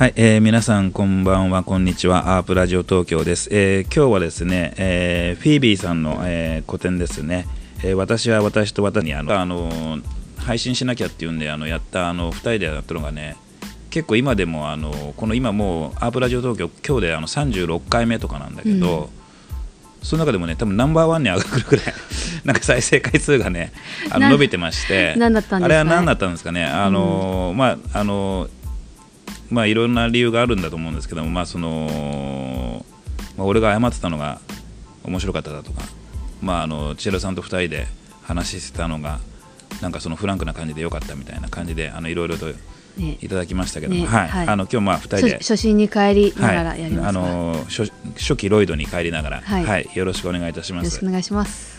はい、えー皆さんこんばんは、こんにちは、アープラジオ東京です。えー今日はですね、えーフィービーさんの、えー個展ですね、えー私は私と私にあの、あの配信しなきゃっていうんで、あのやったあの2人でやったのがね、結構今でもあのこの今もうアープラジオ東京今日であの36回目とかなんだけど、その中でもね多分ナンバーワンに上がるぐらい なんか再生回数がねあのな伸びてましてあれは何だったんですかね。あの、まああのまあいろんな理由があるんだと思うんですけどもまあその、まあ、俺が謝ってたのが面白かっただとかまああの千尋さんと2人で話してたのがなんかそのフランクな感じでよかったみたいな感じであのいろいろとね。いただきましたけども、ね。はい、はい。あの今日まあ2人初で。初心に帰りながらやります、はい、あの初初期ロイドに帰りながら、ははいい。よろしくお願いいたします。よろしくお。願いします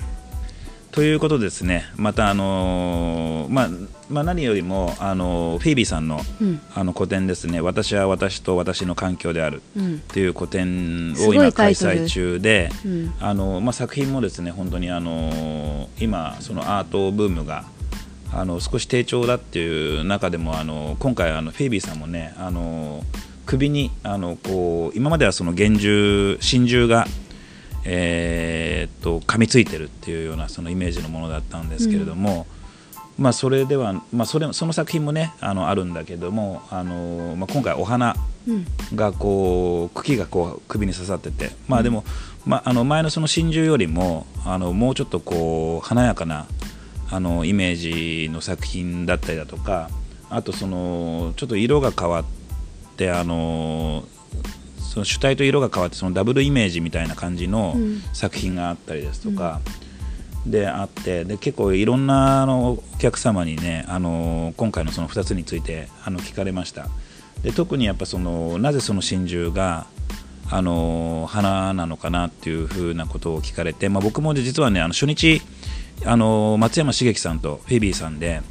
ということですね、また、あのーまあまあ、何よりも、あのフィービーさんの,、うん。あの個展ですね、私は私と私の環境であるうん。という個展を今、開催中で、うん。あのまあ、作品もですね本当に、あの今、そのアートブームがあの少し低調だっていう中でも、あの今回あの、フィービーさんもね、あの首にあのこう今まではその幻獣、真獣が、えーっと噛みついてるっていうようなそのイメージのものだったんですけれども、まあ、それでは、まあ、それその作品もねあのあるんだけどもあの、まあ、今回お花うん。がこう茎がこう首に刺さってて、まあでも、まあ、あの前のその真珠よりもあのもうちょっとこう華やかなあのイメージの作品だったりだとかあとそのちょっと色が変わってあのその主体と色が変わってそのダブルイメージみたいな感じのうん。作品があったりですとか、であってで結構いろんなあのお客様にねあの今回のその2つについてあの聞かれました。で特にやっぱそのなぜその真珠があの花なのかなっていうふうなことを聞かれて、まあ、僕も実はねあの初日あの松山茂樹さんとフィービーさんで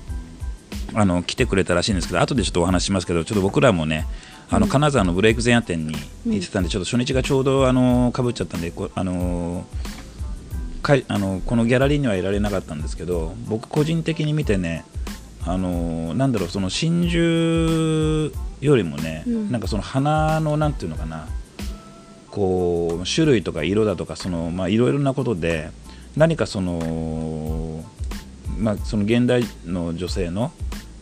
あの来てくれたらしいんですけど後でちょっとお話ししますけどちょっと僕らもねあの金沢のブレイク前夜店に行ってたんで、ちょっと初日がちょうどあのかぶっちゃったんでこあのかいあのこのギャラリーにはいられなかったんですけど僕個人的に見てねあのなんだろうその真珠よりもね、うん。なんかその花のなんていうのかなこう種類とか色だとかそのまあいろいろなことで何かそのまあその現代の女性の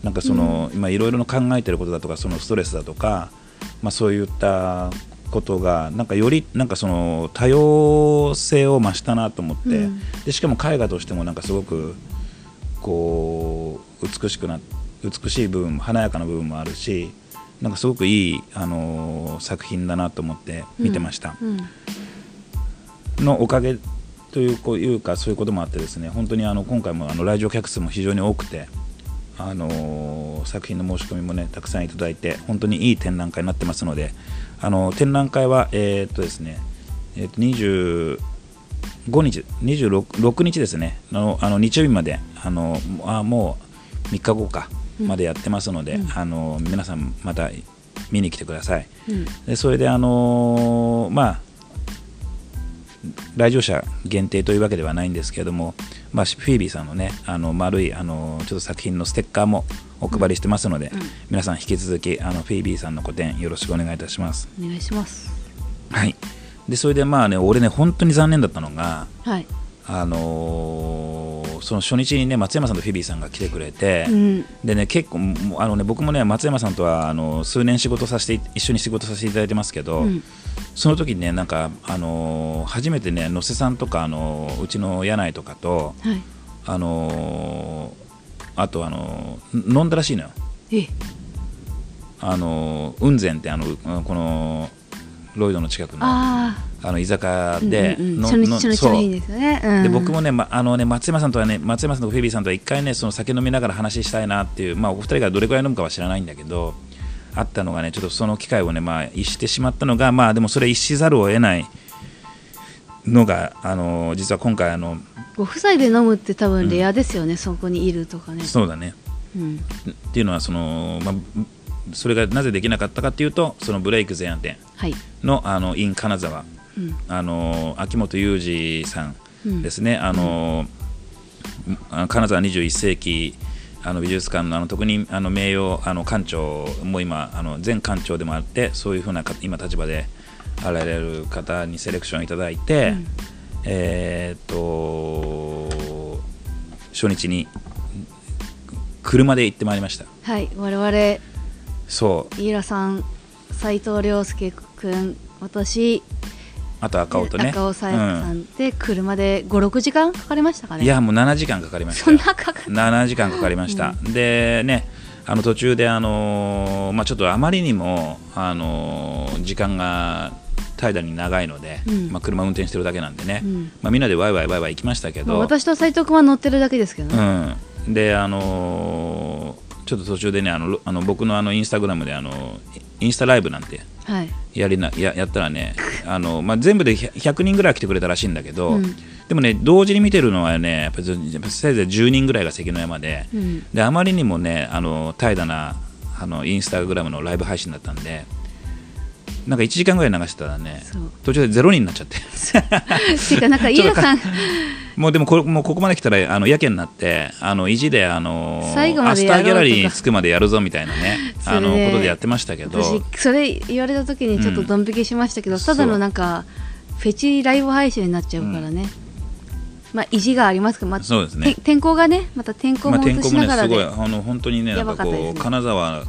なんかその、今いろいろな考えてることだとかそのストレスだとか、まあ、そういったことがなんかよりなんかその多様性を増したなと思って、うん。でしかも絵画としてもなんかすごくこう美しくな美しい部分も華やかな部分もあるしなんかすごくいい、あの作品だなと思って見てました。うん。のおかげというかそういうこともあってですね本当にあの今回もあの来場客数も非常に多くて、あのー作品の申し込みもねたくさんいただいて本当にいい展覧会になってますのであの展覧会はえーっとですねえーっと25日26日ですねのあの日曜日まであのあもう3日後かまでやってますので、うん。あの皆さんまた見に来てください。うん。でそれであのーまあ来場者限定というわけではないんですけれども、まあ、フィービーさんのねあの丸いあのちょっと作品のステッカーもお配りしてますので、うん。皆さん引き続きあのフィービーさんの個展よろしくお願いいたします。お願いします。はい、でそれでまあね俺ね本当に残念だったのが、はい。あのーその初日にね松山さんとフィービーさんが来てくれて、うん。でね結構あのね僕もね松山さんとはあの数年仕事させて一緒に仕事させていただいてますけど、うん。その時にねなんかあのー初めてね野瀬さんとかあのーうちの柳井とかとはい。あのーあとあのー飲んだらしいのよ。え。あのー雲仙ってあのこのロイドの近くのああの居酒屋あでうんうんうん。の初日ですよね、う。ん、で僕もね、まあのね松山さんとはね松山さんとフィービーさんとは一回ねその酒飲みながら話したいなっていう、まあ、お二人がどれくらい飲むかは知らないんだけどあったのがねちょっとその機会をね、まあ、逸してしまったのがまあでもそれ逸しざるを得ないのがあの実は今回あのご夫妻で飲むって多分レアですよね、そこにいるとかね。そうだね。うん。っていうのはその、まあ、それがなぜできなかったかっていうとそのブレイク前夜店はい、のあの in 金沢。うんあの秋元裕二さんうん。ですね、あのあ金沢21世紀あの美術館のあの特にあの名誉あの館長も今あの前館長でもあってそういうふうなか今立場であられる方にセレクションいただいて、うん。えーっと初日に車で行ってまいりました。はい我々そう。飯浦さん斉藤亮介君私あと赤尾とね。赤尾さやんで車で56時間かかりましたかね。うんいやもう7時間かかりましたそんよなかかっ7時間かかりました、でねあの途中で、あのーまあ、ちょっとあまりにも、あのー時間が怠惰に長いので、うん。まあ、車運転してるだけなんでね、うん。まあ、みんなでワイワイワイワイ行きましたけど、まあ私と斉藤君は乗ってるだけですけどね、うん、であのーちょっと途中でねあのろあの僕のあのインスタグラムであのインスタライブなんてはいやりなややったらねあの、まあ、全部で100 100人ぐらい来てくれたらしいんだけど、うん。でもね同時に見てるのはねやっぱせいぜい10人ぐらいが関の山で,、うん。であまりにもねあの怠惰なあのインスタグラムのライブ配信だったんでなんか1時間ぐらい流してたらね途中でゼロ人になっちゃって。っていうかなんか 飯浦さんもうでもこもうここまで来たらあのやけになってあの意地であの最後まアスターギャラリーに着くまでやるぞみたいなねあのねことでやってましたけど。私それ言われた時にちょっとドン引きしましたけど、うん。ただのなんかフェチライブ配信になっちゃうからね、まあ意地がありますけど、まあ、そうですね。て天候がねまた天候まあ、も映天候もねしながらで、すごいあの本当にねなんかこう金沢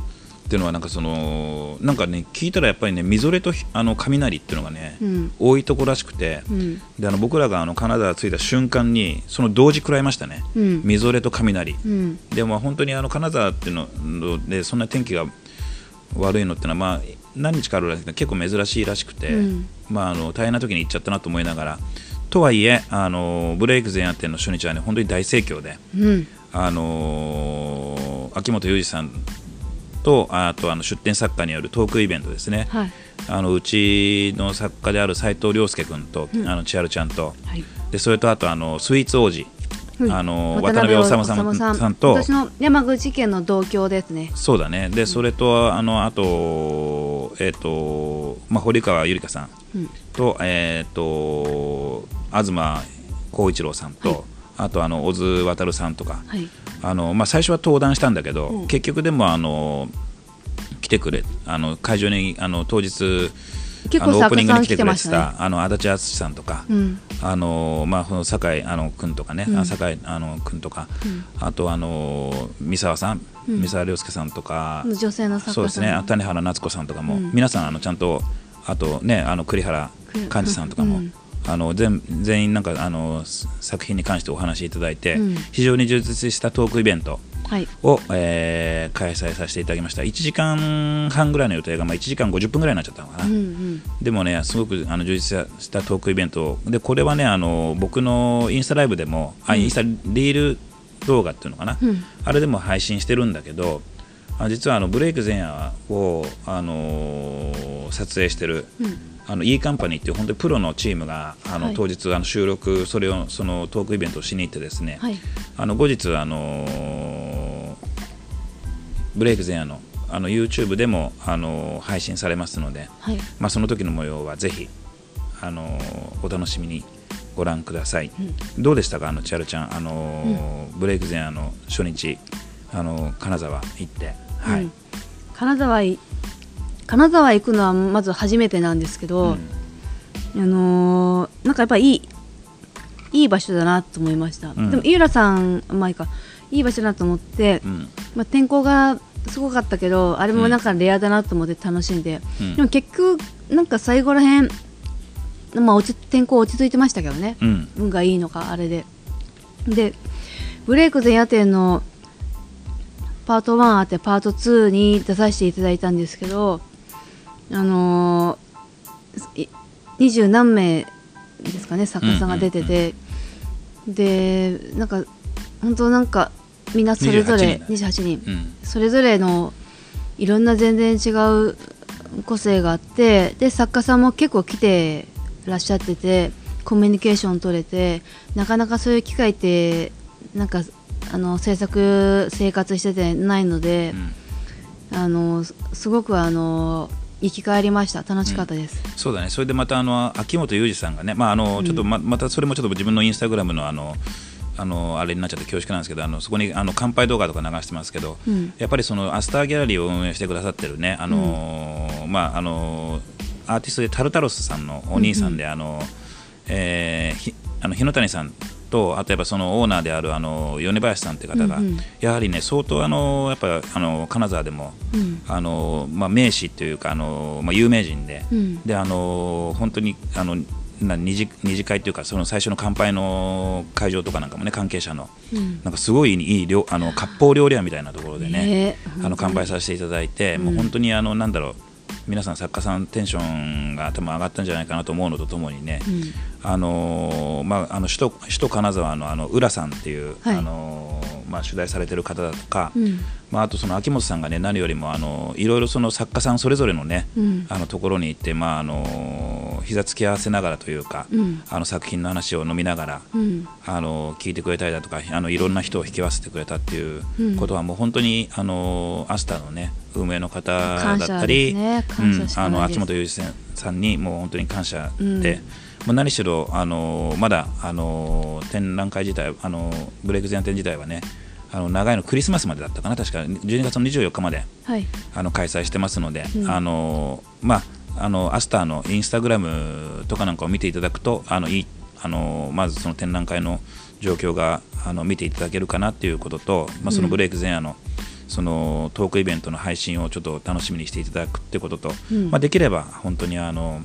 っていうのはなんかそのなんかね聞いたらやっぱりねみぞれとひあの雷っていうのがね、うん。多いところらしくて、うん。であの僕らがあの金沢着いた瞬間にその同時食らいましたね、うん。みぞれと雷、うん。でも本当にあの金沢っていうのでそんな天気が悪いのってのはまあ何日かあるらしくて結構珍しいらしくて、うん。まあ、あの大変な時に行っちゃったなと思いながらとはいえあのブレイク前夜店の初日はね本当に大盛況で、うん。あの秋元裕二さんとあとあの出展作家によるトークイベントですね、はい。あのうちの作家である斉藤亮介君と、うん。あの千春ちゃんと。はい。でそれとあとあのスイーツ王子、うん。あの渡辺治さん。さんと。私の山口県の同郷ですね。そうだね。でそれとあのあと,、えーとまあ、堀川ゆりかさんうん。と,、えー、と東光一郎さんと、はいあとあの小津渉さんとか、はい。あのまあ、最初は登壇したんだけど、うん。結局でもあの来てくれあの会場にあの当日結あのオープニングに来てくれててましたね。たあの足立淳さんとか、うん。あのまあ、この酒井あの君とかね、うん。あ酒井あの君とか、うん。あとあの三沢さん、うん。三沢亮介さんとか、女性のそうですね。あ谷原夏子さんとかも、うん。皆さんあのちゃんとあとねあの栗原寛治さんとかも、うんあの全全員なんかあのす作品に関してお話しいただいて、うん。非常に充実したトークイベントはい。を、えー開催させていただきました。1時間半ぐらいの予定が、まあ、1時間50分ぐらいになっちゃったのかな、うんうん。でもねすごくあの充実したトークイベント。でこれはねあの僕のインスタライブでも、あインスタリール動画っていうのかな、うん。あれでも配信してるんだけどあ実はあのブレイク前夜を、あのー撮影してる、うんあの E カンパニーっていう本当にプロのチームがあの、はい。当日あの収録それをそのトークイベントをしに行ってですね、はい。あの後日あのーブレイク前夜のあの YouTube でもあのー配信されますので、はい。まあ、その時の模様はぜひあのーお楽しみにご覧ください、どうでしたか？あの千春ちゃん。あのーブレイク前夜の初日あのー金沢行って。はい、うん。金沢い金沢行くのはまず初めてなんですけど、あのーなんかやっぱりいいいい場所だなと思いました、ん。でも井浦さんまあいいか。いい場所だなと思って、うん。まあ、天候がすごかったけどあれもなんかレアだなと思って楽しんで、うん。でも結局なんか最後らへん、まあ、落ち天候落ち着いてましたけどね、うん。運がいいのかあれで。でブレイク前夜店のパート1あってパート2に出させていただいたんですけどあの二十何名ですかね作家さんが出てて、でなんか本当なんかみんなそれぞれ28 28人。うん。それぞれのいろんな全然違う個性があってで作家さんも結構来てらっしゃっててコミュニケーション取れてなかなかそういう機会ってなんかあの制作生活しててないのでう、ん。あのすすごくあの生き返りました。楽しかったです、そうだね。それでまたあの秋元裕二さんがね、まああのちょっとままたそれもちょっと自分のインスタグラムのあのあのあれになっちゃって恐縮なんですけどあのそこにあの乾杯動画とか流してますけど、うん。やっぱりそのアスターギャラリーを運営してくださってるねあのーまああのーアーティストでタルタロスさんのお兄さんで、あのえーひあの日野谷さんとあとやっぱそのオーナーであるあの米林さんって方が、うんうん。やはりね相当あのやっぱあの金沢でもうん。あのまあ名士というかあのまあ有名人で、うん。であの本当にあのな二次二次会というかその最初の乾杯の会場とかなんかもね関係者のうん。なんかすごいいい料あの割烹料理屋みたいなところでねねあの乾杯させていただいて、もう本当にあのなんだろう皆さん作家さんテンションが多分上がったんじゃないかなと思うのとともにね、うんあのーまあ、あの首都首都金沢のあの浦さんっていう、はい。あのーまあ、取材されてる方だとか、うん。まあ、あとその秋元さんがね何よりもあのいろいろその作家さんそれぞれのね、うん。あのところに行って、まああの膝つき合わせながらというか、うん。あの作品の話を飲みながら、うん。あの聞いてくれたりだとかあのいろんな人を引き合わせてくれたっていううん。ことはもう本当にあのアスターのね運営の方だったり、あの秋元裕二さんにもう本当に感謝で、うんもう何しろあのまだあの展覧会自体あのブレイク前展自体はねあの長いのクリスマスまでだったかな確か。12月の24日まではい。あの開催してますので、うん。あのまああのアスターのインスタグラムとかなんかを見ていただくとあのいいあのまずその展覧会の状況があの見ていただけるかなっていうことと、まあ、そのブレイク前夜の、そのトークイベントの配信をちょっと楽しみにしていただくってことと、うん。まあ、できれば本当にあの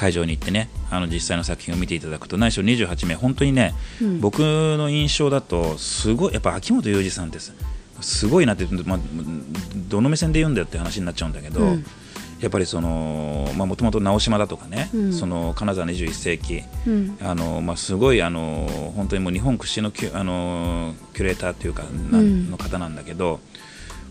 会場に行ってねあの実際の作品を見ていただくと何しろ28名本当にね、うん。僕の印象だとすごいやっぱ秋元裕二さんですすごいなって、まあ、どの目線で言うんだよって話になっちゃうんだけど、うん。やっぱりそのもともと直島だとかね、うん。その金沢21世紀うん。あの、まあ、すごいあの本当にもう日本屈指のキュあのキュレーターというかの方なんだけど、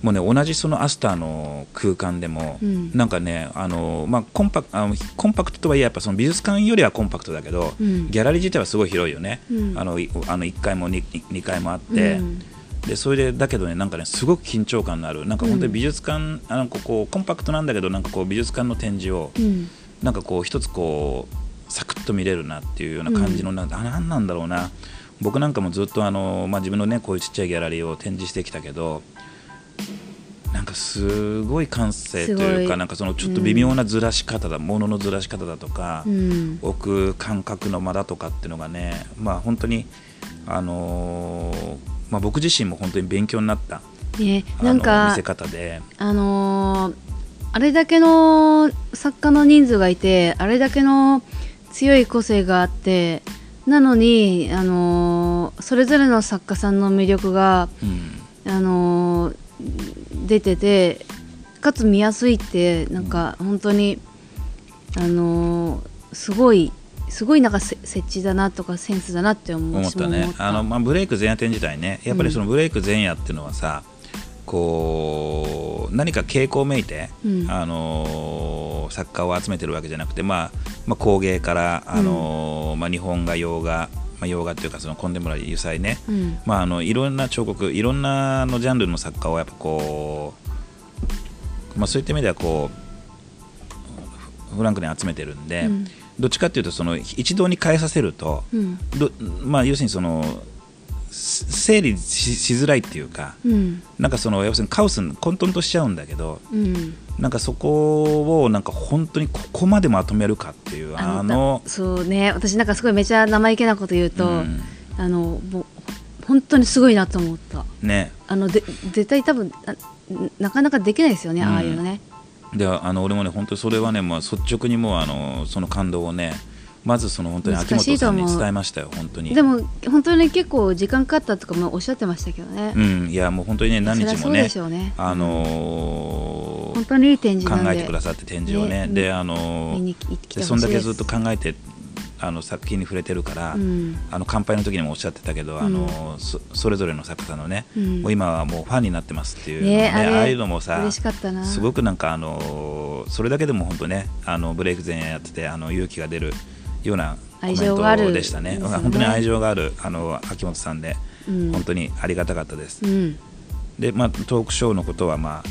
もうね同じそのアスターの空間でも、うん。なんかねあの、まあ、コンパあのコンパクトとはいえやっぱその美術館よりはコンパクトだけど、うん。ギャラリー自体はすごい広いよね、うん。あのいあの1階も 2, 2階もあって、うん。でそれでだけどねなんかねすごく緊張感のあるなんか本当に美術館、あのここうコンパクトなんだけどなんかこう美術館の展示を、うん。なんかこう一つこうサクッと見れるなっていうような感じの、なんあなんなんだろうな。僕なんかもずっとあの、まあ、自分のねこういうちっちゃいギャラリーを展示してきたけどかすごい感性というかなんかそのちょっと微妙なずらし方だ、もののずらし方だとか、うん。置く感覚の間だとかっていうのがねまあ本当にあのーまあ、僕自身も本当に勉強になったねなんか見せ方で。あのーあれだけの作家の人数がいてあれだけの強い個性があってなのに、あのーそれぞれの作家さんの魅力が、うん。あのー出ててかつ見やすいってなんか本当に、あのーすごいすごいなんかせ設置だなとかセンスだなって思ったね。あの、まあ、ブレイク前夜展自体ね。やっぱりそのブレイク前夜っていうのはさ、こう何か傾向めいて、うん。あのー作家を集めてるわけじゃなくて、まあまあ、工芸から、あのーまあ、日本画洋画、まあ、洋画っていうかそのコンテンポラリー油彩ね、うん。まあ、あのいろんな彫刻いろんなあのジャンルの作家をやっぱこう、まあ、そういった意味ではこうフフランクに集めてるんで、うん。どっちかっていうとその一堂に変えさせると、うん。どまあ、要するにそのす整理ししづらいっていうかうん。なんかその要するにカオスに混沌としちゃうんだけどうん。なんかそこをなんか本当にここまでまとめるかっていうあのだそうね。私なんかすごいめちゃ生意気なこと言うと、うん。あのもう本当にすごいなと思った。ね。あので絶対多分あなかなかできないですよね、うん。ああいうのね。であの俺もね本当にそれはねもう率直にもうあのその感動をねまずその本当に秋元さんに伝えましたよ本当に。でも本当に結構時間かかったとかもおっしゃってましたけどね、うんいやもう本当にね何日もねね。あのー本当にいい展示なんで。考えてくださって展示をねねであのーそんだけずっと考えてあの作品に触れてるから、うん。あの乾杯の時にもおっしゃってたけど、あのそそれぞれの作家のね、うん。もう今はもうファンになってますっていうね。ねあれああいうのもさすごくなんかあのそれだけでも本当ねあのブレイク前夜やっててあの勇気が出るようなコメン愛情がある。トでしたね。ね本当に愛情があるあの秋元さんで、うん。本当にありがたかったです、うん。でまあトークショーのことはま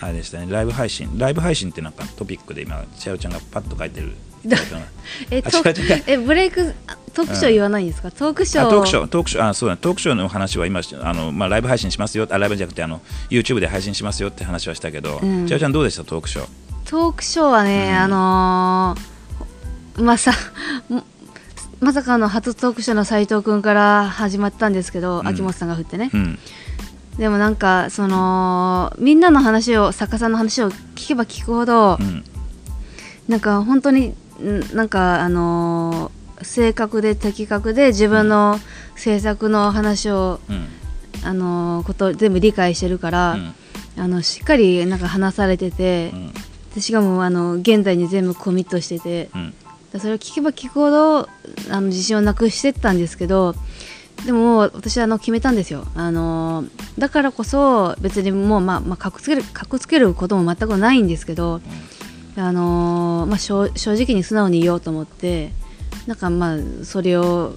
ああれでしたね。ライブ配信。ライブ配信ってなんかトピックで今千代ちゃんがパッと書いてるだ えあト えブレイクトークショー言わないんですか、トークショー。あトークショートークショーあそうだ。トークショーの話は今あの、まあ、ライブ配信しますよ。あライブじゃなくてあの YouTube で配信しますよって話はしたけど、うん。千代ちゃんどうでした？トークショー。トークショーはね、うん。あのーまさまさかの初トークショーの斉藤君から始まったんですけど、うん。秋元さんが振ってね、うん。でもなんかそのみんなの話を作家さんの話を聞けば聞くほど、うん。なんか本当にんなんかあのー正確で的確で自分の制作の話を、うん。あのーこと全部理解してるから、うん。あのしっかりなんか話されててう、ん。でしかもあの現在に全部コミットしてて、それを聞けば聞くほどあの自信をなくしてったんですけどでも私はあの決めたんですよあのだからこそ別にもうまあまあかっこつけるかっこつけることも全くないんですけどあのまあ正直に素直に言おうと思ってなんかまあそれを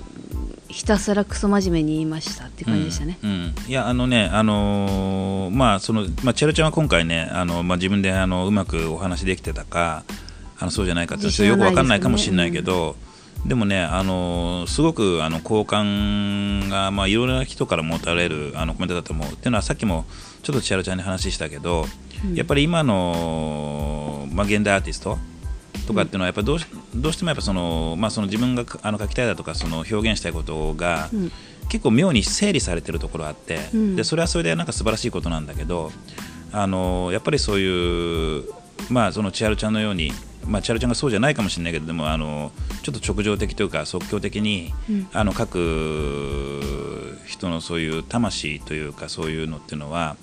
ひたすらクソ真面目に言いましたっていう感じでしたね。うんうんいやあのねあのーまあそのまあチェロちゃんは今回ねあのまあ自分であのうまくお話できてたかあのそうじゃないかってよくわかんないかもしれないけど、でもねあのーすごくあの好感がまあいろいろな人から持たれるあのコメントだと思う。っていうのはさっきもちょっとチェロちゃんに話したけど、うん。やっぱり今のまあ現代アーティストとかっていうのはやっぱどうしどうしてもやっぱそのまあその自分があの書きたいだとかその表現したいことが、うん。結構妙に整理されてるところあって、うん。でそれはそれでなんか素晴らしいことなんだけどあのやっぱりそういうまあその千春ちゃんのように、まあ、千春ちゃんがそうじゃないかもしれないけどでもあのちょっと直情的というか即興的に、うん。あの書く人のそういう魂というかそういうのっていうのは、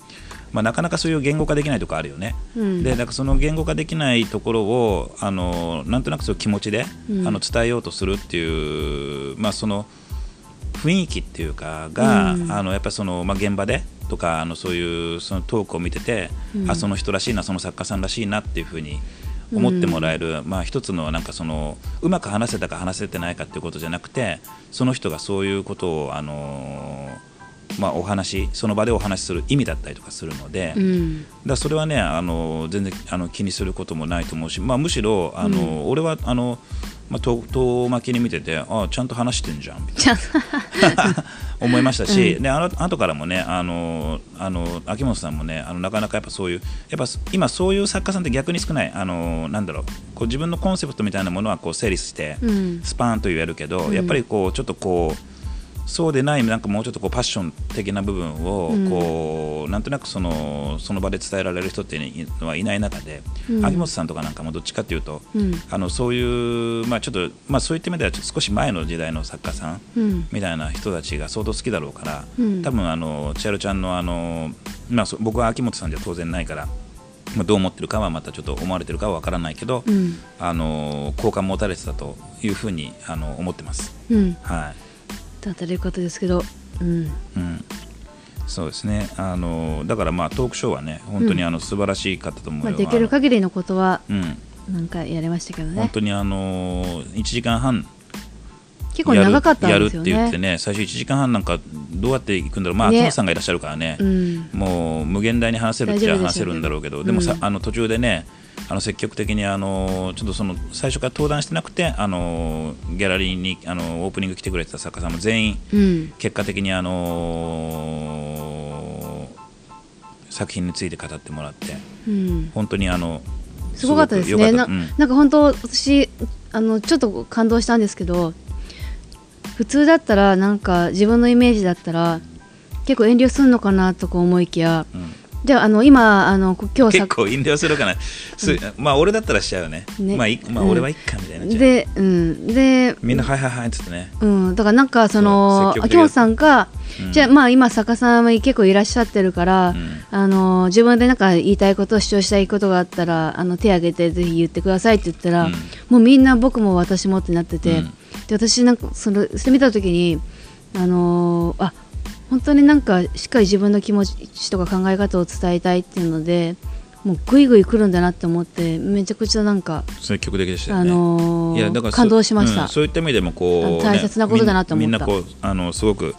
まあ、なかなかそういう言語化できないところあるよね。うん。でなんかその言語化できないところをあのなんとなくそういう気持ちで、うん。あの伝えようとするっていう、まあ、その雰囲気っていうかが、うん。あのやっぱりその、まあ、現場でとかあのそういうそのトークを見てて、うん。あその人らしいなその作家さんらしいなっていうふうに思ってもらえる、まあ、一つのなんかそのうまく話せたか話せてないかっていうことじゃなくてその人がそういうことをあの、まあ、お話その場でお話しする意味だったりとかするので。うん。だそれはねあの全然あの気にすることもないと思うし、まあ、むしろあの、うん。俺はあの、まあ、遠遠巻きに見ててあちゃんと話してんじゃん。みたいな思いましたし、うん。であの後からもねあのあの秋元さんもねあのなかなかやっぱそういうやっぱ今そういう作家さんって逆に少ない。あのなんだろう。こう自分のコンセプトみたいなものはこう整理して、うん。スパーンと言えるけど、うん。やっぱりこうちょっとこうそうでないなんかもうちょっとこうパッション的な部分をうん。こう、なんとなくそのその場で伝えられる人っていうのはいない中で、うん。秋元さんとかなんかもどっちかっていうと、うん。あのそういうまあちょっとまあそういった意味ではちょっと少し前の時代の作家さんうん。みたいな人たちが相当好きだろうから、うん。多分あの千春ちゃんのあのまあそ僕は秋元さんじゃ当然ないから。まあ、どう思ってるかはまたちょっと思われてるかは分からないけど、うん。あの好感持たれてたというふうにあの思ってます。うん。はいだということですけどうん。うん、そうですね。あのだからまあトークショーはね本当にあの素晴らしかったと思うよ、まあ、できる限りのことはうん。なんかやりましたけど本ね当にあの1時間半。結構長かったんやるですよやるって言ってねね最初1時間半なんかどうやって行くんだろう。まあね。秋元さんがいらっしゃるからね、うん。もう無限大に話せるっちゃ話せるんだろうけど。でもさ、うん。あの途中でねあの積極的にあのちょっとその最初から登壇してなくてあのギャラリーにあのオープニング来てくれてた作家さんも全員うん。結果的にあの作品について語ってもらってうん。本当にあのすごかったですね。なうん。なんか本当私あのちょっと感動したんですけど普通だったらなんか自分のイメージだったら結構遠慮するのかなとか思いきやうんじゃああの今あの今日さ結構遠慮するかな、すまあ俺だったらしちゃうよね。ね。まあいまあうん。俺はいっかみたいな、でうん。でみんなはいはいはいっつってね、うん、だからなんかその秋元さんが、うん。じゃあまあ今作家さんも結構いらっしゃってるから、うん。あの自分でなんか言いたいこと主張したいことがあったらあの手挙げてぜひ言ってくださいって言ったら、うん。もうみんな僕も私もってなってて、うん。で私なんかそれそれ見た時にあのーあ本当になんかしっかり自分の気持ちとか考え方を伝えたいっていうのでもうぐいぐい来るんだなって思ってめちゃくちゃなんか、積極的でしたよあね、のーいやだからそ感動しました。うんそういった意味でもこう、大切なことだなと思った。みんみんなこうあのすごく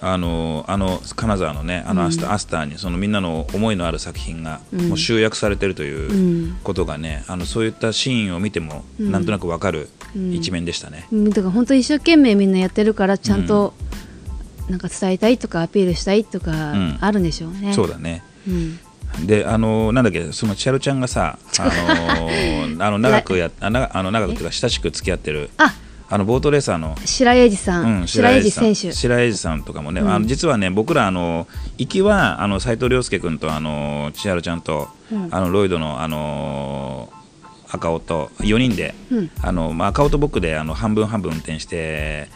あのあの金沢のねあのアスタ,、アスターにそのみんなの思いのある作品がうん。もう集約されてるとういうん。ことがね、あのそういったシーンを見てもうん。なんとなくわかるうん。一面でしたね。うん。だから本当一生懸命みんなやってるからちゃんとなんか伝えたいとかアピールしたいとかうん。あるんでしょうね。そうだね。うん。であのなんだっけその千春ちゃんがさあの あの長くやあなあの長くというか親しく付き合ってるあ。あのボートレーサーの。白英二さん、うん、白英二さん。選手。白江さんとかもね、うん。あの実はね僕らあの行きはあの斉藤亮介君とあの千春ちゃんと、うん。あのロイドのあの赤尾と4人で、うん。あのまあ、赤尾と僕であの半分半分運転して、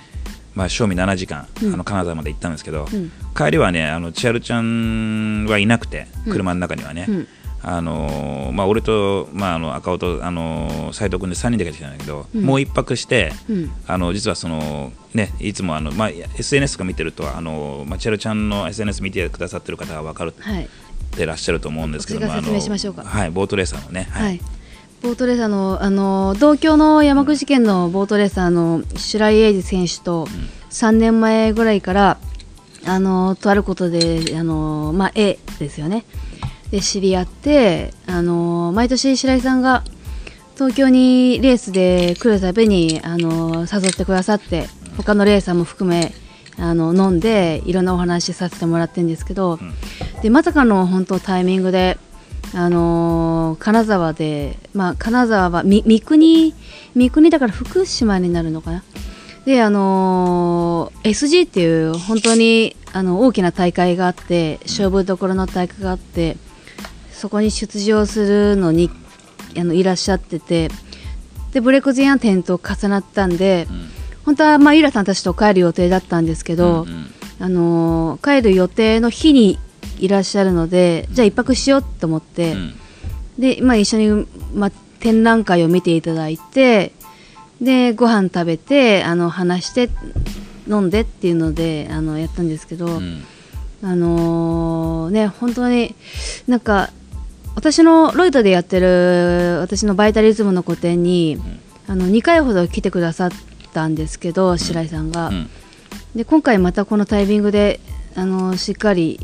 まあ、賞味7時間、うん。あの金沢まで行ったんですけど、うん。帰りはねあの千春ちゃんはいなくてうん。車の中にはね、うん。あのまあ、俺と、まあ、あの赤尾とあの斉藤君で3人で帰ってきたんだけど、うん。もう一泊して、うん。あの実はその、ね、いつもあの、まあ、SNS とか見てるとあの、まあ、チェルちゃんの SNS 見てくださってる方が分かるはい。ってらっしゃると思うんですけどもこっちが説明しましょうか。あのはい、ボートレーサーのね、はい。い、ボートレーサーのあの同郷の山口県のボートレーサーの白井英二選手と3年前ぐらいからあのとあることであの、まあ、A ですよね。で知り合ってあの毎年白井さんが東京にレースで来るたびにあの誘ってくださって他のレーサーも含めあの飲んでいろんなお話しさせてもらってるんですけど、でまさかの本当タイミングで、あのー金沢で、まあ、金沢はみ三国三国だから福島になるのかな？であのー SG っていう本当にあの大きな大会があって勝負どころの大会があってそこに出場するのにあのいらっしゃっててでブレイク前夜点と重なったんで、本当はまあイラさんたちと帰る予定だったんですけど、うんうん。あのー帰る予定の日にいらっしゃるのでじゃあ一泊しようと思って、うん。で、まあ、一緒に、まあ、展覧会を見ていただいてでご飯食べてあの話して飲んでっていうのであのやったんですけど、うん。あのーね本当になんか私のロイドでやってる私のバイタリズムの個展に、あの2回ほど来てくださったんですけど白井さんが。うん。で今回またこのタイミングであのしっかり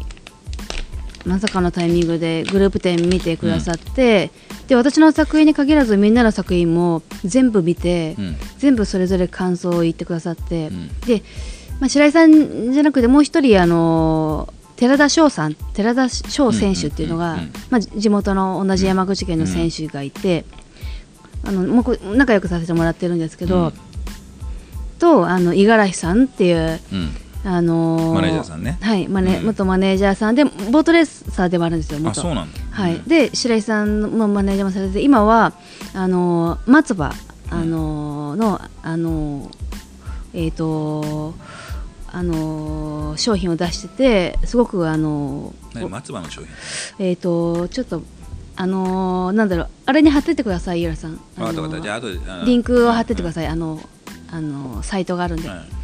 まさかのタイミングでグループ展見てくださって、で私の作品に限らずみんなの作品も全部見て、うん。全部それぞれ感想を言ってくださって、ん。で、まあ、白井さんじゃなくてもう一人あの寺田翔さん寺田翔選手っていうのが、うんうんうんうん。まあ、地元の同じ山口県の選手がいて、あのもうこ仲良くさせてもらってるんですけど、うん。とあの五十嵐さんっていううんあのマネージャーさんね。はいマネうん。元マネージャーさんでボートレーサーでもあるんですよあ元。そうなんだ。はい、で白井さんもマネージャーもされて今はあの松葉あののあのえっ、とあの商品を出しててすごくあの何松葉の商品？えっ、とちょっとあのなんだろうあれに貼ってってくださいゆらさん。あの分かった分かった。じゃあ後であのリンクを貼ってってくだい。さい、あのあのサイトがあるんで、はい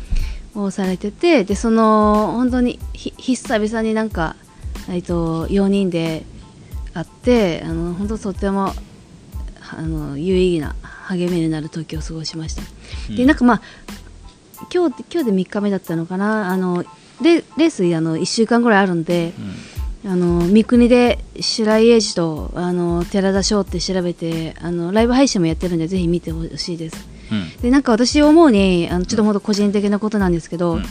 をされててでその本当にひ久々になんか、えっと、4人で会ってあの本当とってもあの有意義な励みになる時を過ごしました、でなんかまあ今日今日で3日目だったのかな。あのレレースあの1週間ぐらいあるんで、あの三国で白井英二とあの寺田翔って調べてあのライブ配信もやってるんでぜひ見てほしいです。うんでなんか私思うにあのちょっと本当個人的なことなんですけど、うん。